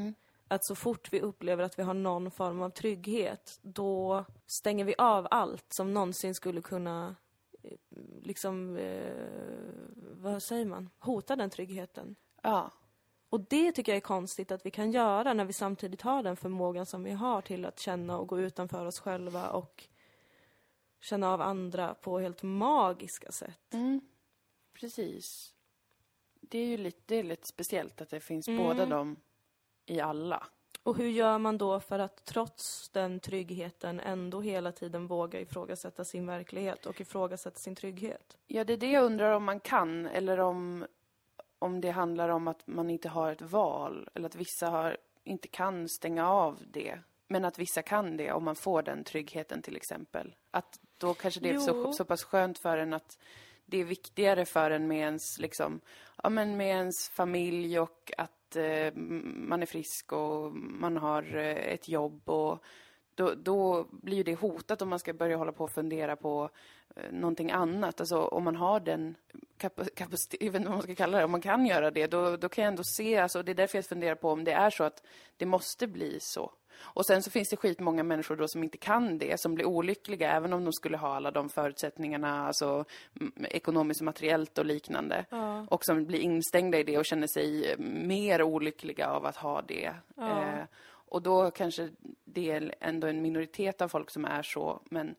Att så fort vi upplever att vi har någon form av trygghet, då stänger vi av allt som någonsin skulle kunna, eh, liksom, eh, vad säger man, hota den tryggheten. Ja. Och det tycker jag är konstigt att vi kan göra när vi samtidigt har den förmågan som vi har till att känna och gå utanför oss själva och känna av andra på helt magiska sätt. Precis. Det är ju lite, det är lite speciellt att det finns Mm. båda dem i alla. Och hur gör man då för att trots den tryggheten ändå hela tiden våga ifrågasätta sin verklighet och ifrågasätta sin trygghet? Ja, det är det jag undrar om man kan eller om, om det handlar om att man inte har ett val eller att vissa har, inte kan stänga av det. Men att vissa kan det om man får den tryggheten till exempel. Att då kanske det är så, så pass skönt för en att det är viktigare för en med ens, liksom, ja, men med ens familj och att eh, man är frisk och man har eh, ett jobb och då, då blir ju det hotat om man ska börja hålla på och fundera på eh, någonting annat. Alltså om man har den kapa- kapacitet, jag vet inte vad man ska kalla det, om man kan göra det, då, då kan jag ändå se, alltså det är därför jag funderar på om det är så att det måste bli så. Och sen så finns det skitmånga människor då som inte kan det, som blir olyckliga även om de skulle ha alla de förutsättningarna, alltså ekonomiskt och materiellt och liknande. Och som blir instängda i det och känner sig eh, mer olyckliga av att ha det. Eh, och då kanske det är ändå en minoritet av folk som är så, men... Men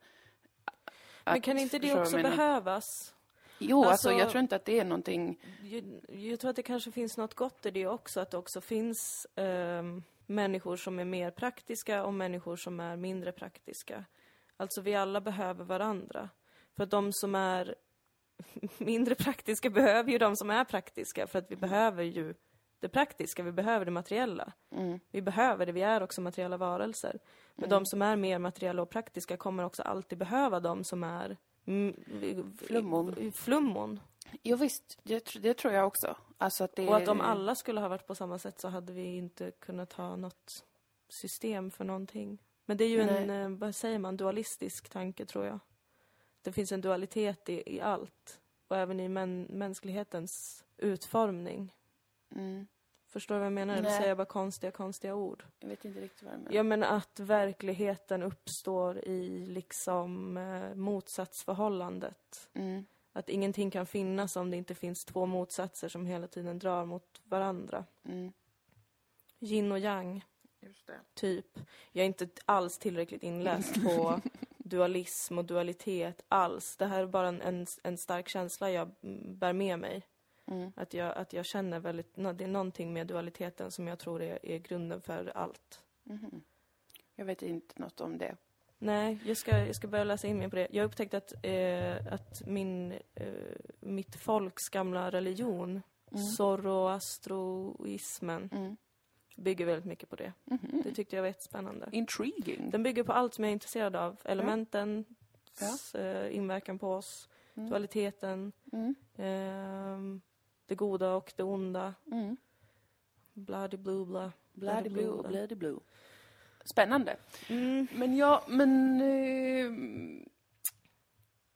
att- kan inte det också menar? behövas? Jo, alltså, Alltså- jag tror inte att det är någonting... Jag, jag tror att det kanske finns något gott i det också, att det också finns ehm, människor som är mer praktiska och människor som är mindre praktiska. Alltså vi alla behöver varandra. För att de som är (laughs) mindre praktiska behöver ju de som är praktiska, för att vi behöver ju det praktiska, vi behöver det materiella. Mm. Vi behöver det, vi är också materiella varelser. Men de som är mer materiella och praktiska kommer också alltid behöva de som är mm, Flummon. flummon. Jo visst, det, det tror jag också. Alltså att det Och att om alla skulle ha varit på samma sätt så hade vi inte kunnat ha något system för någonting. Men det är ju en, Nej. eh, vad säger man, dualistisk tanke tror jag. Det finns en dualitet i, i allt. Och även i män, mänsklighetens utformning. Mm. Förstår du vad jag menar? Eller säger jag bara konstiga, konstiga ord? Jag vet inte riktigt vad du menar. Jag menar att verkligheten uppstår i liksom eh, motsatsförhållandet. Mm. Att ingenting kan finnas om det inte finns två motsatser som hela tiden drar mot varandra. Mm. Yin och yang, typ. Jag är inte alls tillräckligt inläst på (laughs) dualism och dualitet alls. Det här är bara en, en, en stark känsla jag mm, bär med mig. Mm. Att jag, att jag känner väldigt, det är någonting med dualiteten som jag tror är, är grunden för allt. Mhm. Jag vet inte något om det. Nej, jag ska, jag ska börja läsa in mig på det. Jag har upptäckt att, eh, att min, eh, mitt folks gamla religion, zoroastroismen, Mm. bygger väldigt mycket på det. Mhm. Det tyckte jag var jättespännande. Intriguing. Den bygger på allt som jag är intresserad av. Elementen, Ja. eh, inverkan på oss, Mm. dualiteten, Mm. Det goda och det onda, Mm. bloody blue bla. Bloody blue bloody blue. Spännande. Mm. Men ja, men... Eh,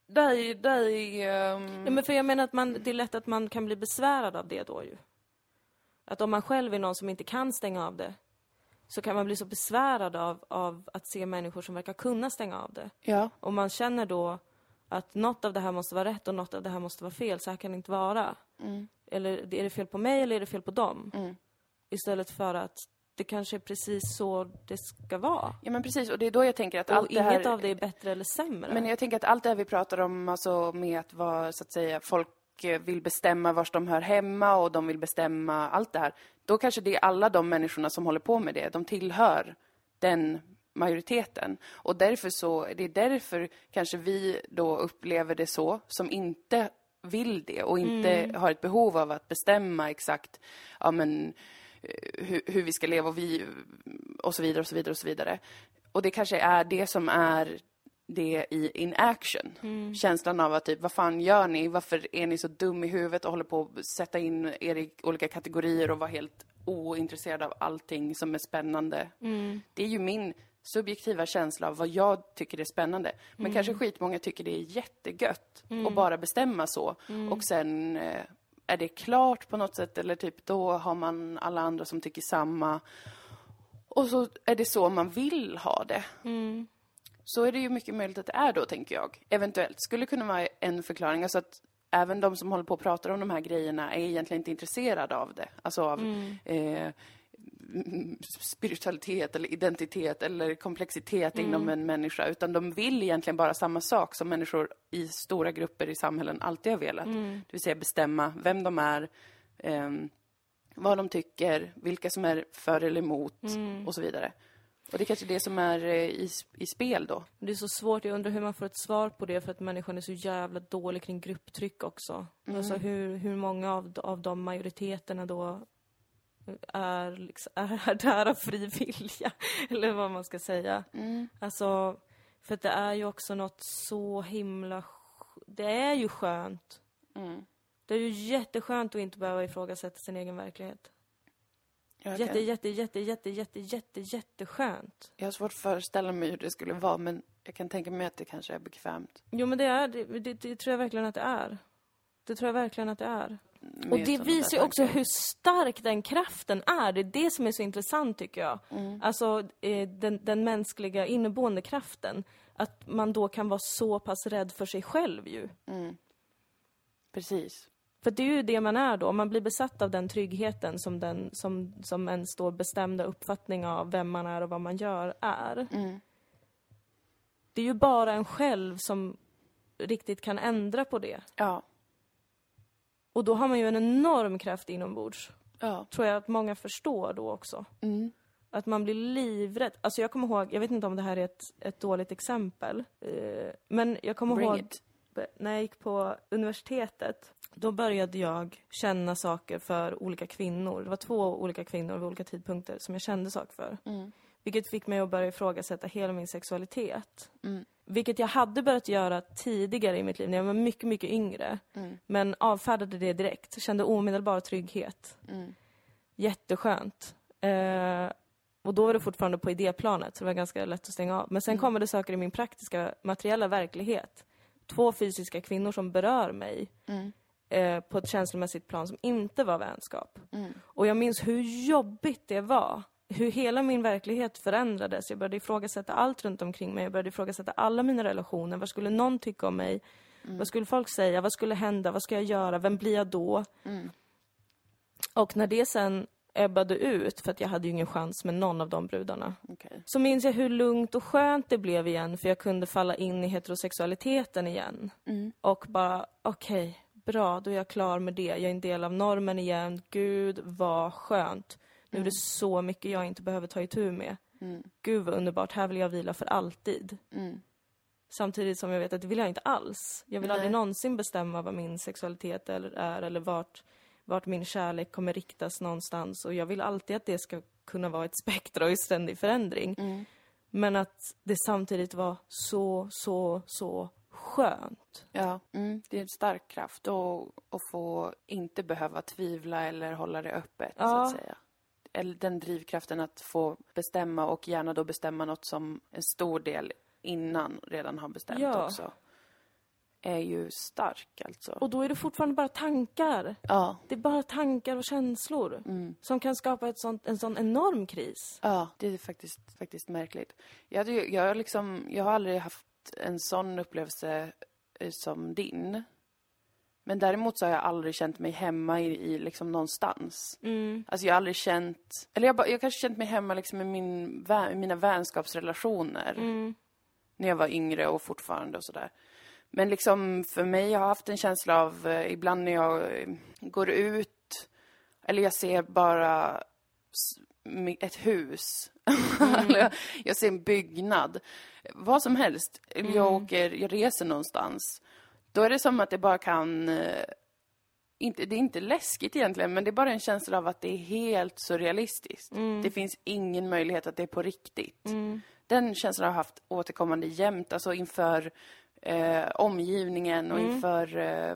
där, där ehm, Ja, men för jag menar att man, det är lätt att man kan bli besvärad av det då ju. Att om man själv är någon som inte kan stänga av det, så kan man bli så besvärad av, av att se människor som verkar kunna stänga av det. Ja. Och man känner då att något av det här måste vara rätt och något av det här måste vara fel, så här kan det inte vara. Mm. Eller är det fel på mig eller är det fel på dem? Mm. Istället för att det kanske är precis så det ska vara. ja, men precis. Och det är då jag tänker att Och allt det inget här... av det är bättre eller sämre. Men jag tänker att allt det här vi pratar om, alltså med att vara, så att säga, folk eh, vill bestämma vars de hör hemma och de vill bestämma allt det här. Då kanske det är alla de människorna som håller på med det, de tillhör den majoriteten. Och därför så, det är därför kanske vi då upplever det så, som inte vill det och inte har ett behov av att bestämma exakt, ja men, eh, hur, hur vi ska leva och vi, och så vidare och så vidare och så vidare. Och det kanske är det som är det i in action. Känslan av att typ, vad fan gör ni? Varför är ni så dum i huvudet och håller på att sätta in er i olika kategorier och vara helt ointresserade av allting som är spännande? Det är ju min subjektiva känsla av vad jag tycker är spännande. Men kanske skitmånga tycker det är jättegött att bara bestämma så. Och sen eh, är det klart på något sätt eller typ då har man alla andra som tycker samma. Och så är det så man vill ha det. Så är det ju mycket möjligt att det är då, tänker jag. Eventuellt. Skulle kunna vara en förklaring. Alltså att även de som håller på och pratar om de här grejerna är egentligen inte intresserade av det. Alltså av eh, mm, spiritualitet eller identitet eller komplexitet inom en människa. Utan de vill egentligen bara samma sak som människor i stora grupper i samhällen alltid har velat. Det vill säga bestämma vem de är, ehm, vad de tycker, vilka som är för eller emot och så vidare. Och det är kanske det som är eh, i, i spel då. Det är så svårt, jag undrar hur man får ett svar på det för att människan är så jävla dålig kring grupptryck också. Alltså hur, hur många av, av de majoriteterna då är, liksom, är där av fri vilja, (laughs) eller vad man ska säga. Alltså, för det är ju också något så himla... Det är ju skönt. Mm. Det är ju jätteskönt att inte behöva ifrågasätta sin egen verklighet. Jag, Jätte, jätte, jätte, jätte, jätte, jätte, jätteskönt. jag har svårt att föreställa mig hur det skulle vara, men jag kan tänka mig att det kanske är bekvämt. Jo men det är det, det, det tror jag verkligen att det är. Det tror jag verkligen att det är. Och det visar ju också hur stark den kraften är. Det är det som är så intressant tycker jag. Mm. Alltså eh, den, den mänskliga inneboende kraften. Att man då kan vara så pass rädd för sig själv ju. Precis. För det är ju det man är då. Man blir besatt av den tryggheten som, den, som, som ens då bestämda uppfattning av vem man är och vad man gör är. Mm. Det är ju bara en själv som riktigt kan ändra på det. Ja. Och då har man ju en enorm kraft inombords. Ja. Tror jag att många förstår då också. Mm. Att man blir livrädd. Alltså jag kommer ihåg, jag vet inte om det här är ett, ett dåligt exempel. Eh, men jag kommer Bring ihåg... it. när jag gick på universitetet, då började jag känna saker för olika kvinnor. Det var två olika kvinnor vid olika tidpunkter som jag kände saker för. Mm. Vilket fick mig att börja ifrågasätta hela min sexualitet. Mm. Vilket jag hade börjat göra tidigare i mitt liv, när jag var mycket, mycket yngre. Mm. Men avfärdade det direkt. Kände omedelbar trygghet. Mm. Jätteskönt. Eh, och då var det fortfarande på idéplanet, så det var ganska lätt att stänga av. Men sen kommer det saker i min praktiska, materiella verklighet. Två fysiska kvinnor som berör mig Mm. eh, på ett känslomässigt plan som inte var vänskap. Mm. Och jag minns hur jobbigt det var. Hur hela min verklighet förändrades. Jag började ifrågasätta allt runt omkring mig. Jag började ifrågasätta alla mina relationer. Vad skulle någon tycka om mig? Vad skulle folk säga? Vad skulle hända? Vad ska jag göra? Vem blir jag då? Mm. Och när det sen ebbade ut, för att jag hade ju ingen chans med någon av de brudarna, Okej. så minns jag hur lugnt och skönt det blev igen, för jag kunde falla in i heterosexualiteten igen. Mm. Och bara, okej, bra, då är jag klar med det. Jag är en del av normen igen. Gud, vad skönt. Nu är det så mycket jag inte behöver ta itu med. Mm. Gud vad underbart, här vill jag vila för alltid. Mm. Samtidigt som jag vet att det vill jag inte alls. Jag vill Nej. aldrig någonsin bestämma vad min sexualitet eller är eller vart, vart min kärlek kommer riktas någonstans. Och jag vill alltid att det ska kunna vara ett spektra och i ständig förändring. Mm. Men att det samtidigt var så, så, så skönt. Ja, mm. det är en stark kraft att få inte behöva tvivla eller hålla det öppet, så Ja. att säga. Eller den drivkraften att få bestämma och gärna då bestämma något som en stor del innan redan har bestämt Ja. också. Är ju stark alltså. Och då är det fortfarande bara tankar. Ja. Det är bara tankar och känslor Mm. som kan skapa ett sånt, en sån enorm kris. Ja, det är faktiskt, faktiskt märkligt. Jag, hade ju, jag, har liksom, jag har aldrig haft en sån upplevelse eh, som din. Men däremot så har jag aldrig känt mig hemma i, i liksom någonstans. Mm. Alltså jag har aldrig känt, eller jag, bara- jag kanske känt mig hemma liksom i, min, i mina vänskapsrelationer. Mm. När jag var yngre och fortfarande och sådär. Men liksom för mig, jag har haft en känsla av, eh, ibland när jag eh, går ut, eller jag ser bara ett hus. (laughs) Eller jag, ser en byggnad. Vad som helst. Eller jag åker, jag reser någonstans. Då är det som att det bara kan eh, inte, det är inte läskigt egentligen, men det är bara en känsla av att det är helt surrealistiskt. Det finns ingen möjlighet att det är på riktigt. Den känslan har jag haft återkommande jämt, alltså inför eh, omgivningen och inför eh,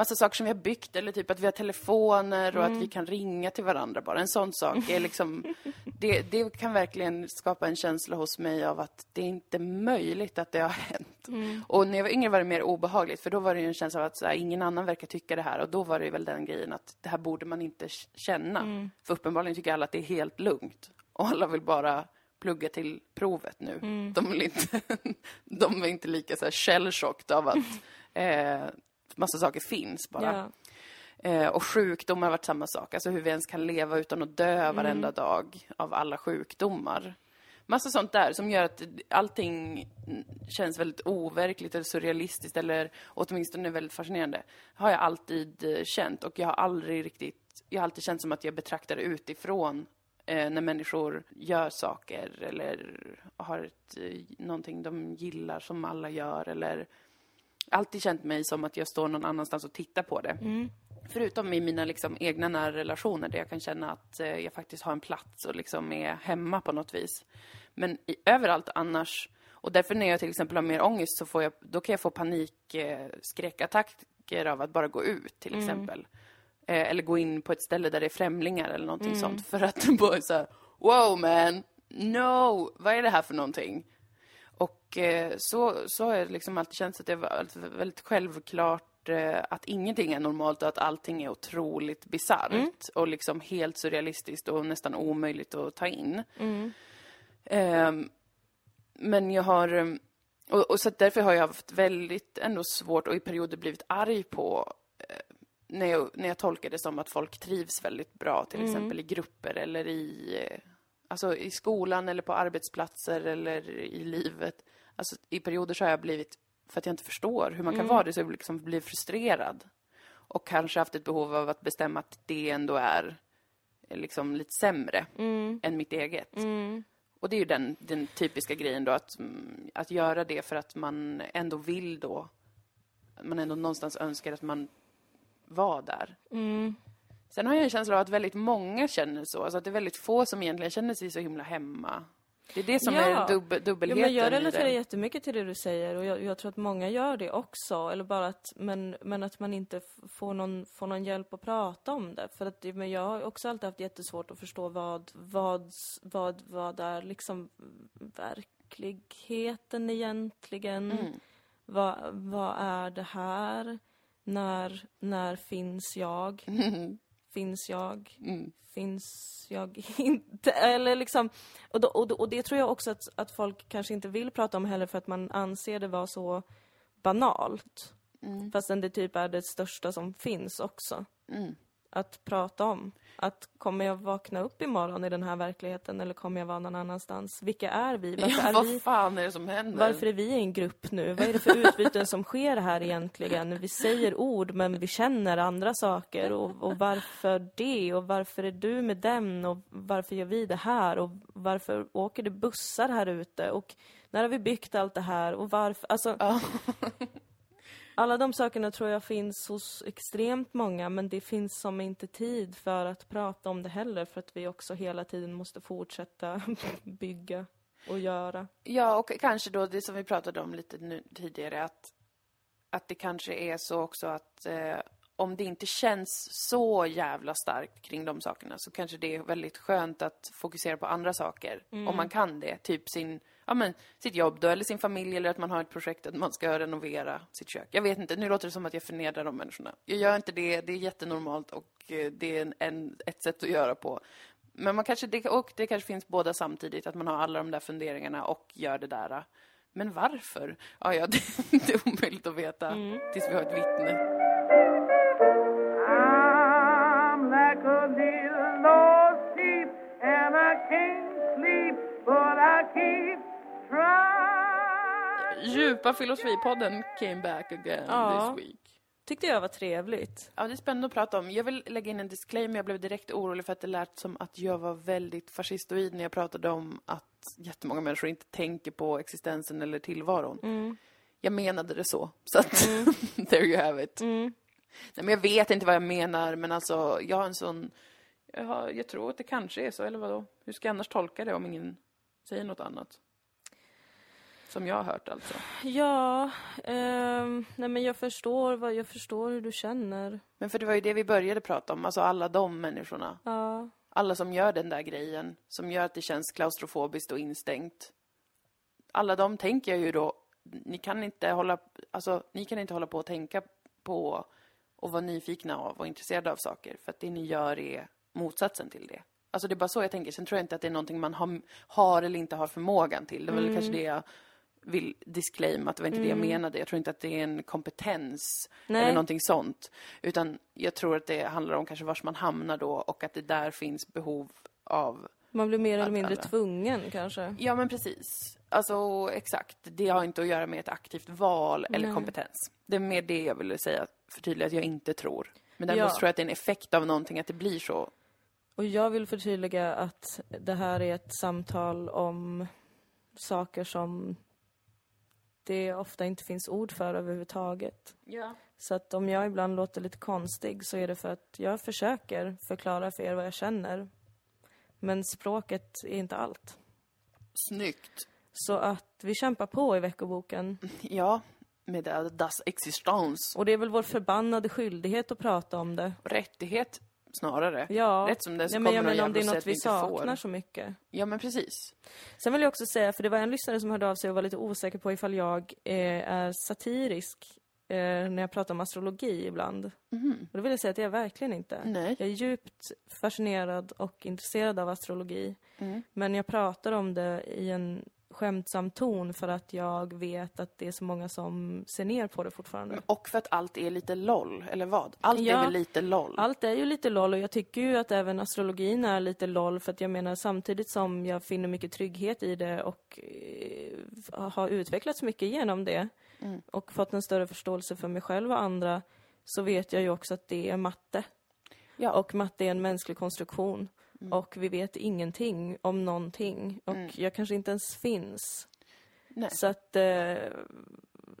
massa saker som vi har byggt, eller typ att vi har telefoner och att vi kan ringa till varandra bara. En sån sak är liksom, (laughs) det, det kan verkligen skapa en känsla hos mig av att det är inte möjligt att det har hänt. Och när jag var yngre var det mer obehagligt, för då var det ju en känsla av att här, ingen annan verkar tycka det här. Och då var det väl den grejen att det här borde man inte känna. För uppenbarligen tycker alla att det är helt lugnt. Och alla vill bara plugga till provet nu. De, vill inte, (laughs) de är inte lika så här av att (laughs) eh, massa saker finns bara. Ja. Eh, och sjukdomar har varit samma sak. Alltså hur vi ens kan leva utan att dö varenda dag av alla sjukdomar. Massa sånt där som gör att allting känns väldigt overkligt eller surrealistiskt eller åtminstone väldigt fascinerande. Har jag alltid eh, känt och jag har aldrig riktigt, jag har alltid känt som att jag betraktar det utifrån eh, när människor gör saker eller har ett, eh, någonting de gillar som alla gör eller alltid känt mig som att jag står någon annanstans och tittar på det. Förutom i mina liksom egna nära relationer där jag kan känna att eh, jag faktiskt har en plats och liksom är hemma på något vis. Men i, överallt annars, och därför när jag till exempel har mer ångest så får jag, då kan jag få panik, eh, skräckattacker av att bara gå ut till exempel. Eh, eller gå in på ett ställe där det är främlingar eller någonting sånt. (laughs) För att (laughs) bara så här, wow man, no, vad är det här för någonting? Och eh, så, så har jag liksom alltid känt att det var väldigt självklart eh, att ingenting är normalt och att allting är otroligt bisarrt och liksom helt surrealistiskt och nästan omöjligt att ta in. Ehm, men jag har... eh, Och, och så därför har jag haft väldigt ändå svårt och i perioder blivit arg på när jag, när jag tolkar det som att folk trivs väldigt bra, till exempel i grupper eller i, alltså i skolan eller på arbetsplatser eller i livet. Alltså i perioder så har jag blivit, för att jag inte förstår hur man kan vara det, så jag liksom blir frustrerad. Och kanske haft ett behov av att bestämma att det ändå är eh, liksom lite sämre än mitt eget. Och det är ju den, den typiska grejen då, att, mm, att göra det för att man ändå vill då man ändå någonstans önskar att man var där. Mm. Sen har jag en känsla av att väldigt många känner så, alltså att det är väldigt få som egentligen känner sig så himla hemma. Det är det som Ja. är dub Jo, dubbelheten men jag relaterar jättemycket till det du säger och jag, jag tror att många gör det också. Eller bara att, men, men att man inte får någon, får någon hjälp att prata om det. För att men jag har också alltid haft jättesvårt att förstå vad, vad, vad, vad är liksom verkligheten egentligen? Mm. Vad, vad är det här? När, när finns jag? (laughs) Finns jag? Mm. finns jag inte? (laughs) Eller liksom, och, då, och, då, och det tror jag också att, att folk kanske inte vill prata om heller för att man anser det vara så banalt. Mm. Fastän det typ är det största som finns också. Mm. Att prata om. Att kommer jag vakna upp imorgon i den här verkligheten eller kommer jag vara någon annanstans? Vilka är vi? Varför, Ja, är, vad vi, fan är det som händer? varför är vi i en grupp nu? Vad är det för utbyten som sker här egentligen? Vi säger ord men vi känner andra saker och, och varför det? Och varför är du med den? Och varför gör vi det här? Och varför åker det bussar här ute? Och när har vi byggt allt det här? Och varför? Alltså, Ja alla de sakerna tror jag finns hos extremt många men det finns som inte tid för att prata om det heller för att vi också hela tiden måste fortsätta (laughs) bygga och göra. Ja, och kanske då det som vi pratade om lite nu tidigare, att, att det kanske är så också att eh, om det inte känns så jävla starkt kring de sakerna så kanske det är väldigt skönt att fokusera på andra saker. Om man kan det. Typ sin, ja men, sitt jobb då, eller sin familj, eller att man har ett projekt att man ska renovera sitt kök. Jag vet inte, nu låter det som att jag förnedrar de människorna. Jag gör inte det, det är jättenormalt och eh, det är en, en, ett sätt att göra på. Men man kanske, det, och det kanske finns båda samtidigt, att man har alla de där funderingarna och gör det där. Men varför? Ja, ja, (laughs) det, det är omöjligt att veta tills vi har ett vittne. Djupa filosofipodden came back again Ja. this week. Tyckte jag var trevligt. Ja, det är spännande att prata om. Jag vill lägga in en disclaimer. Jag blev direkt orolig för att det lät som att jag var väldigt fascistoid när jag pratade om att jättemånga människor inte tänker på existensen eller tillvaron. Jag menade det så. Så att, (laughs) there you have it. Nej, men jag vet inte vad jag menar, men alltså, jag har en sån... Jag, har, jag tror att det kanske är så, eller vadå? Hur ska jag annars tolka det om ingen säger något annat? Som jag har hört alltså. Ja, ehm, nej men jag förstår, vad, jag förstår hur du känner. Men för det var ju det vi började prata om, alltså alla de människorna. Ja, Alla som gör den där grejen, som gör att det känns klaustrofobiskt och instängt. Alla de tänker jag ju då, ni kan inte hålla, alltså, ni kan inte hålla på och tänka på och vara nyfikna av och intresserade av saker, för att det ni gör är motsatsen till det. Alltså det är bara så jag tänker, sen tror jag inte att det är någonting man har, har eller inte har förmågan till. Det var väl kanske det jag vill disclaima, att det var inte det jag menade. Jag tror inte att det är en kompetens Nej. eller någonting sånt. Utan jag tror att det handlar om kanske vars man hamnar då och att det där finns behov av man blir mer eller mindre alla- tvungen kanske. Ja, men precis. Alltså, exakt. Det har inte att göra med ett aktivt val eller Nej. kompetens. Det är mer det jag ville säga, förtydliga att jag inte tror. Men däremot Ja. tror jag att det är en effekt av någonting, att det blir så. Och jag vill förtydliga att det här är ett samtal om saker som det ofta inte finns ord för överhuvudtaget. Ja. Så att om jag ibland låter lite konstig så är det för att jag försöker förklara för er vad jag känner. Men språket är inte allt. Snyggt. Så att vi kämpar på i veckoboken. (laughs) Ja, med das existence. Och det är väl vår förbannade skyldighet att prata om det. Rättighet, snarare. Ja, Rätt som det så ja men kommer menar om det är något vi saknar får. så mycket. Ja, men precis. Sen vill jag också säga, för det var en lyssnare som hörde av sig och var lite osäker på ifall jag eh, är satirisk eh, när jag pratar om astrologi ibland. Och då vill jag säga att det är jag verkligen inte. Nej. Jag är djupt fascinerad och intresserad av astrologi. Mm. Men jag pratar om det i en skämtsam ton för att jag vet att det är så många som ser ner på det fortfarande. Och för att allt är lite LOL, eller vad? Allt Ja. är väl lite LOL? Allt är ju lite LOL och jag tycker ju att även astrologin är lite LOL för att jag menar samtidigt som jag finner mycket trygghet i det och eh, har utvecklats mycket genom det Mm. och fått en större förståelse för mig själv och andra så vet jag ju också att det är matte. Ja. Och matte är en mänsklig konstruktion. Mm. Och vi vet ingenting om någonting. Och jag kanske inte ens finns. Nej. Så att, eh,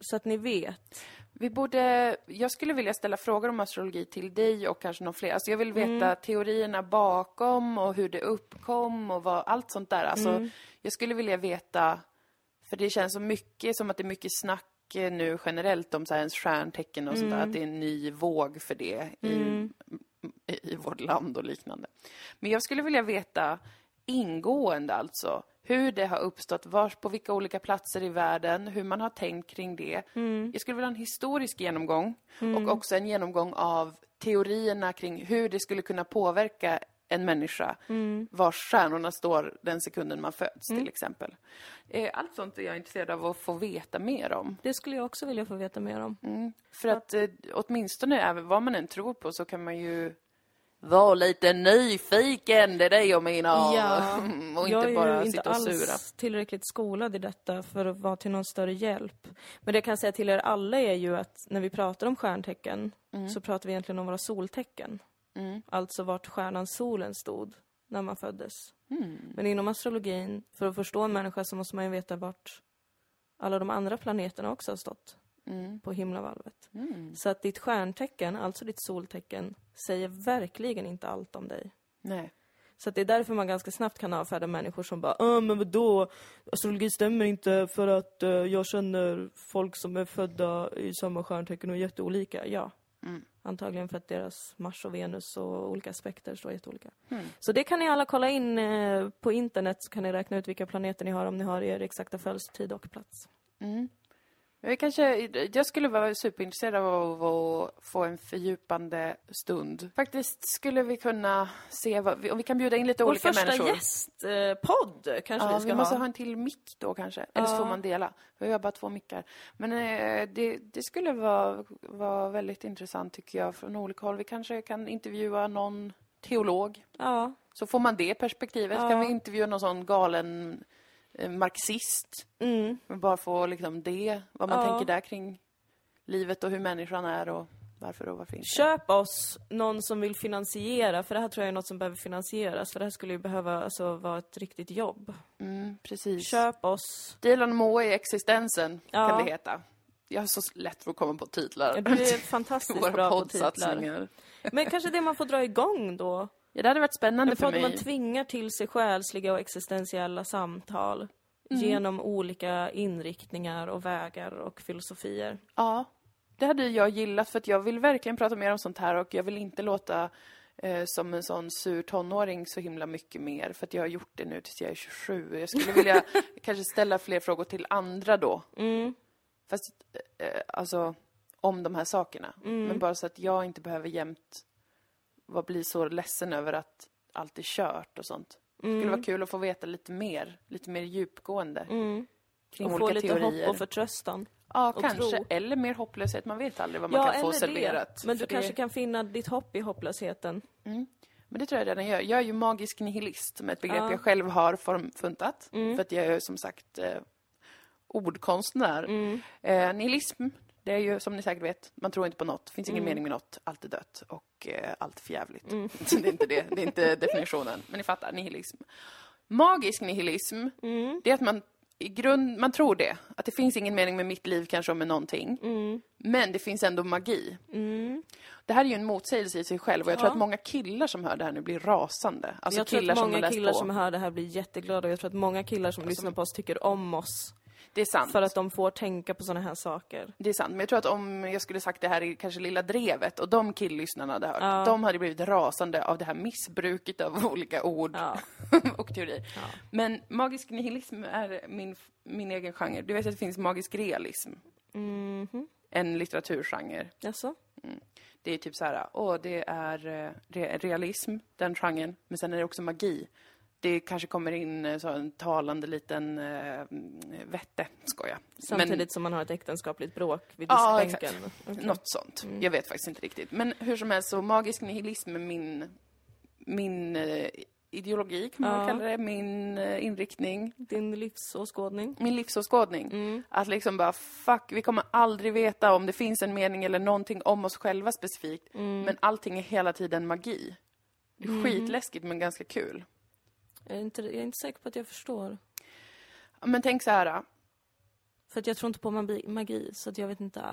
så att ni vet. Vi borde, jag skulle vilja ställa frågor om astrologi till dig och kanske någon fler. Alltså jag vill veta teorierna bakom och hur det uppkom och vad, allt sånt där. Alltså, jag skulle vilja veta, för det känns så mycket som att det är mycket snack eh, nu generellt om så här ens stjärntecken och sånt där, att det är en ny våg för det i, i, vårt land och liknande. Men jag skulle vilja veta ingående alltså, hur det har uppstått, var, på vilka olika platser i världen, hur man har tänkt kring det. Jag skulle vilja ha en historisk genomgång och också en genomgång av teorierna kring hur det skulle kunna påverka en människa vars stjärnorna står den sekunden man föds till exempel. Eh, Allt sånt är jag intresserad av att få veta mer om. Det skulle jag också vilja få veta mer om. För att eh, åtminstone, även vad man än tror på, så kan man ju vara lite nyfiken, det är det jag menar. (laughs) och inte jag är bara ju inte sitta och alls sura. tillräckligt skolad i detta för att vara till någon större hjälp. Men det jag kan säga till er alla är ju att när vi pratar om stjärntecken Mm. så pratar vi egentligen om våra soltecken. Alltså vart stjärnan solen stod när man föddes. Mm. Men inom astrologin, för att förstå en människa så måste man ju veta vart alla de andra planeterna också har stått Mm. på himlavalvet. Så att ditt stjärntecken, alltså ditt soltecken, säger verkligen inte allt om dig. Nej. Så att det är därför man ganska snabbt kan avfärda människor som bara ah, men vadå? Astrologi stämmer inte för att eh, jag känner folk som är födda i samma stjärntecken och är jätteolika. Ja. Antagligen för att deras Mars och Venus och olika aspekter står jätteolika. Så det kan ni alla kolla in eh, på internet så kan ni räkna ut vilka planeter ni har om ni har er exakta födelsetid och plats. Jag, kanske, jag skulle vara superintresserad av att få en fördjupande stund. Faktiskt skulle vi kunna se vad, om vi kan bjuda in lite Vår olika första människor. gästpodd kanske Ja, vi ska vi måste ha. ha en till mick då kanske. Eller så får man dela. Vi har bara två mickar. Men eh, det, det skulle vara, vara väldigt intressant tycker jag från olika håll. Vi kanske kan intervjua någon teolog. Ja, Så får man det perspektivet. Ja. Kan vi intervjua någon sån galen eh, marxist. mm. Men bara få liksom det, vad man Ja. tänker där kring livet och hur människan är och varför och varför inte. Köp oss någon som vill finansiera, för det här tror jag är något som behöver finansieras. För det här skulle ju behöva alltså, vara ett riktigt jobb. Mm, precis. Köp oss. Dylan Moe i existensen Ja. kan det heta. Jag har så lätt för att komma på titlar. Du är fantastiskt (laughs) bra på titlar. Men kanske det man får dra igång då? Ja, det hade varit spännande för mig. man tvingar till sig själsliga och existentiella samtal. Mm. Genom olika inriktningar och vägar och filosofier. Ja, det hade jag gillat för att jag vill verkligen prata mer om sånt här och jag vill inte låta eh, som en sån sur tonåring så himla mycket mer för att jag har gjort det nu tills jag är 27. Jag skulle vilja (laughs) kanske ställa fler frågor till andra då. Mm. Fast, eh, alltså, om de här sakerna. Mm. Men bara så att jag inte behöver jämt vad bli så ledsen över att allt är kört och sånt. Det Mm. skulle vara kul att få veta lite mer, lite mer djupgående kring Och få lite teorier. hopp och förtröstan. ja, och kanske. tro. Eller mer hopplöshet, man vet aldrig vad man Ja, kan få eller serverat. det. Men du För kanske det, kan finna ditt hopp i hopplösheten. Men det tror jag redan gör. Jag är ju magisk nihilist, som ett begrepp Ja. Mm. jag själv har formfuntat. För att jag är som sagt eh, ordkonstnär. Mm. Eh, nihilism, det är ju som ni säkert vet, man tror inte på något. Det finns Mm. ingen mening med något, allt är dött och eh, allt förjävligt. (laughs) Så det är inte det, det är inte (laughs) definitionen. Men ni fattar, nihilism. Magisk nihilism, Mm. det är att man i grund, man tror det. Att det finns ingen mening med mitt liv kanske och med någonting. Mm. Men det finns ändå magi. Det här är ju en motsägelse i sig själv och jag tror Ja. att många killar som hör det här nu blir rasande. Alltså jag tror killar att som har många läst killar på. som hör det här blir jätteglada och jag tror att många killar som lyssnar på oss tycker om oss. Det är sant. För att de får tänka på såna här saker. Det är sant. Men jag tror att om jag skulle sagt det här i kanske Lilla Drevet och de killlyssnarna hade hört, de hade blivit rasande av det här missbruket av (laughs) olika ord Ja. (laughs) och teorier. Men magisk nihilism är min, min egen genre. Du vet att det finns magisk realism. Mhm. En litteraturgenre. Jaså? Det är typ så här, åh, det är eh, re realism, den genren. Men sen är det också magi. Det kanske kommer in eh, så en talande liten eh, vette, skoja. Samtidigt som man har ett äktenskapligt bråk vid Ja, diskbänken. Men Okej. något sånt. Jag vet faktiskt inte riktigt. Men hur som helst så magisk nihilism är min, min eh, ideologi, kan man Ja. kalla det. Min eh, inriktning. Din livsåskådning. Min livsåskådning. Att liksom bara, fuck, vi kommer aldrig veta om det finns en mening eller någonting om oss själva specifikt. Men allting är hela tiden magi. Det är skitläskigt men ganska kul. Jag är, inte, jag är inte säker på att jag förstår. Men tänk så här. För att jag tror inte på magi, magi så att jag vet inte. (laughs)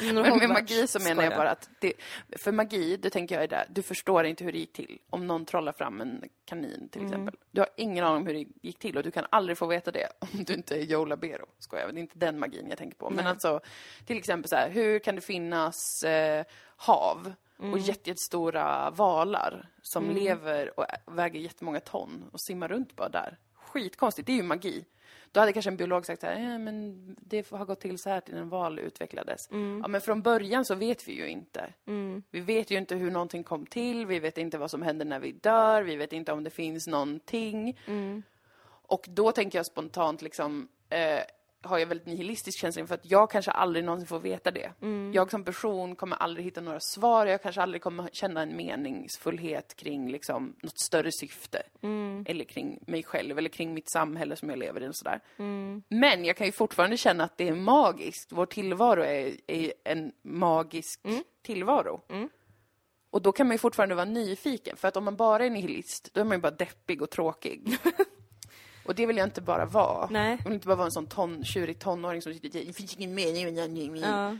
Men med magi så menar jag bara att det, för magi, det tänker jag är det, du förstår inte hur det gick till. Om någon trollar fram en kanin till exempel. Du har ingen aning om hur det gick till och du kan aldrig få veta det (laughs) om du inte är Joe Labero. Skojar, det är inte den magin jag tänker på. Men Nej. alltså, till exempel så här, hur kan det finnas eh, hav och jätte- jättestora valar som lever och väger jättemånga ton och simmar runt bara där? Skitkonstigt, det är ju magi. Då hade kanske en biolog sagt så här, eh, men det har gått till så här till en val utvecklades. Ja, men från början så vet vi ju inte. Vi vet ju inte hur någonting kom till, vi vet inte vad som händer när vi dör, vi vet inte om det finns någonting. Och då tänker jag spontant liksom, eh, har jag väldigt nihilistisk känsla för att jag kanske aldrig någonsin får veta det. Jag som person kommer aldrig hitta några svar, jag kanske aldrig kommer känna en meningsfullhet kring liksom något större syfte. Eller kring mig själv, eller kring mitt samhälle som jag lever i och sådär. Men jag kan ju fortfarande känna att det är magiskt. Vår tillvaro är, är en magisk tillvaro. Och då kan man ju fortfarande vara nyfiken, för att om man bara är nihilist, då är man ju bara deppig och tråkig. (laughs) och det vill jag inte bara vara. Nej. Jag vill inte bara vara en sån ton, tjurig tonåring som sitter det finns ingen mening med det." Ja.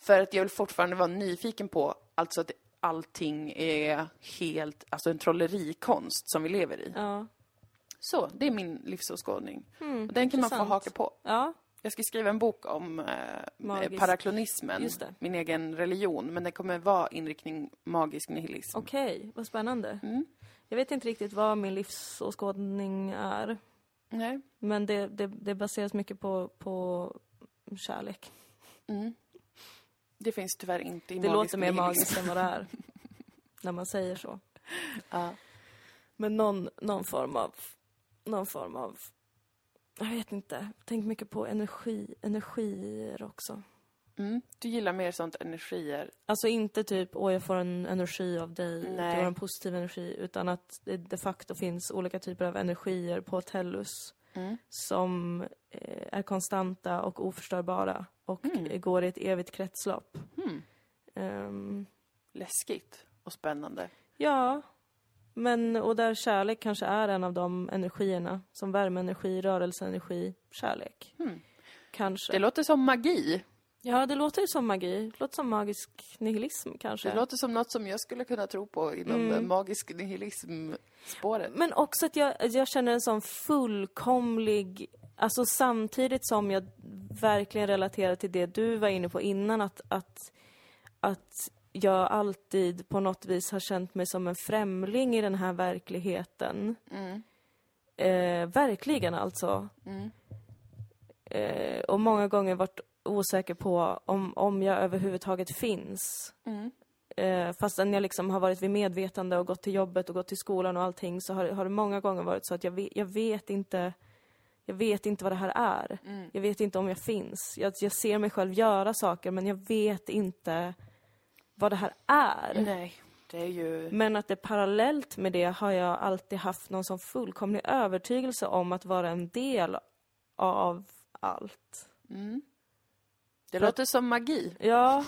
För att jag vill fortfarande vara nyfiken på, alltså att allting är helt, alltså en trollerikonst som vi lever i. Ja. Så, det är min livsåskådning. Mm, och den kan man få haka på. ja. Jag ska skriva en bok om eh, paraklonismen, min egen religion, men den kommer vara inriktning magisk nihilism. Okej, vad spännande. Mm. Jag vet inte riktigt vad min livsåskådning är. Nej. Men det, det, det baseras mycket på, på kärlek. Mm. Det finns tyvärr inte i Det låter mer magiskt än vad det är. (laughs) när man säger så. Ja. Men någon, någon form av... Någon form av... Jag vet inte. Tänk mycket på energi, energier också. Mm. Du gillar mer sånt energier. Alltså inte typ, åh jag får en energi av dig, Nej. du har en positiv energi, utan att det de facto finns olika typer av energier på Tellus Mm. som eh, är konstanta och oförstörbara och Mm. går i ett evigt kretslopp. Ehm, Läskigt och spännande. ja, men och där kärlek kanske är en av de energierna, som värmeenergi, rörelseenergi, kärlek. Mm. Kanske. Det låter som magi. Ja, det låter ju som magi. Det låter som magisk nihilism kanske. Det låter som något som jag skulle kunna tro på inom Mm. magisk nihilism-spåret. Men också att jag, jag känner en sån fullkomlig... Alltså samtidigt som jag verkligen relaterar till det du var inne på innan, att, att, att jag alltid på något vis har känt mig som en främling i den här verkligheten. Mm. Eh, verkligen alltså. Mm. Eh, och många gånger varit osäker på om, om jag överhuvudtaget finns. Mm. Eh, fastän jag liksom har varit vid medvetande och gått till jobbet och gått till skolan och allting så har, har det många gånger varit så att jag vet, jag vet inte jag vet inte vad det här är. Mm. Jag vet inte om jag finns. Jag, jag ser mig själv göra saker men jag vet inte vad det här är. Nej, det är ju... Men att det parallellt med det har jag alltid haft någon sån fullkomlig övertygelse om att vara en del av allt. Mm. Det låter som magi. Ja.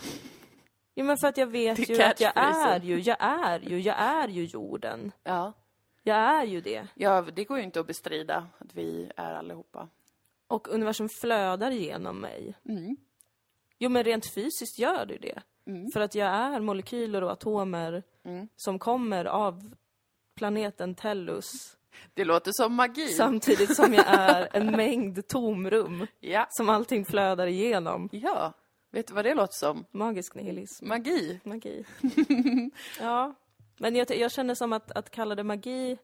Jo men för att jag vet ju att jag är ju, jag är ju, jag är ju jorden. Ja. Jag är ju det. ja, det går ju inte att bestrida att vi är allihopa. Och universum flödar genom mig. Mm. Jo men rent fysiskt gör det det. Mm. För att jag är molekyler och atomer Mm. som kommer av planeten Tellus. Det låter som magi. Samtidigt som jag (laughs) är en mängd tomrum Ja. som allting flödar igenom. Ja. Vet du vad det låter som? Magisk nihilism. Magi. Magi. (laughs) ja. Men jag, jag känner som att, att kalla det magi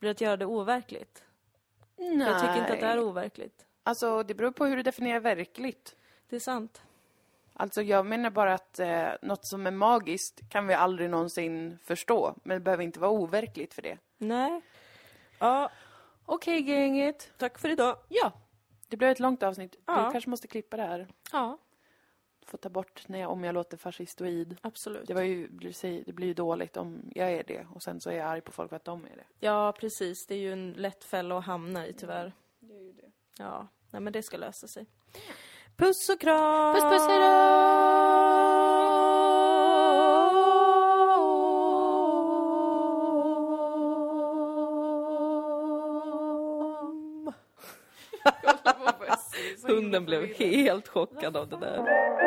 blir att göra det overkligt. Nej. Jag tycker inte att det är overkligt. Alltså, det beror på hur du definierar verkligt. Det är sant. Alltså, jag menar bara att eh, något som är magiskt kan vi aldrig någonsin förstå. Men det behöver inte vara overkligt för det. Nej. Ja, Okej, gänget. tack för idag. Ja. Det blev ett långt avsnitt. Ja. Du kanske måste klippa det här. Ja, Få ta bort när jag, om jag låter fascistoid. absolut. Det, var ju, det blir ju dåligt om jag är det och sen så är jag arg på folk för att de är det. Ja, precis. Det är ju en lätt fälla att hamna i, tyvärr. Det är ju det. Ja, nej men det ska lösa sig. Puss och kram! Puss, puss, hejdå! Hunden blev helt chockad av det där.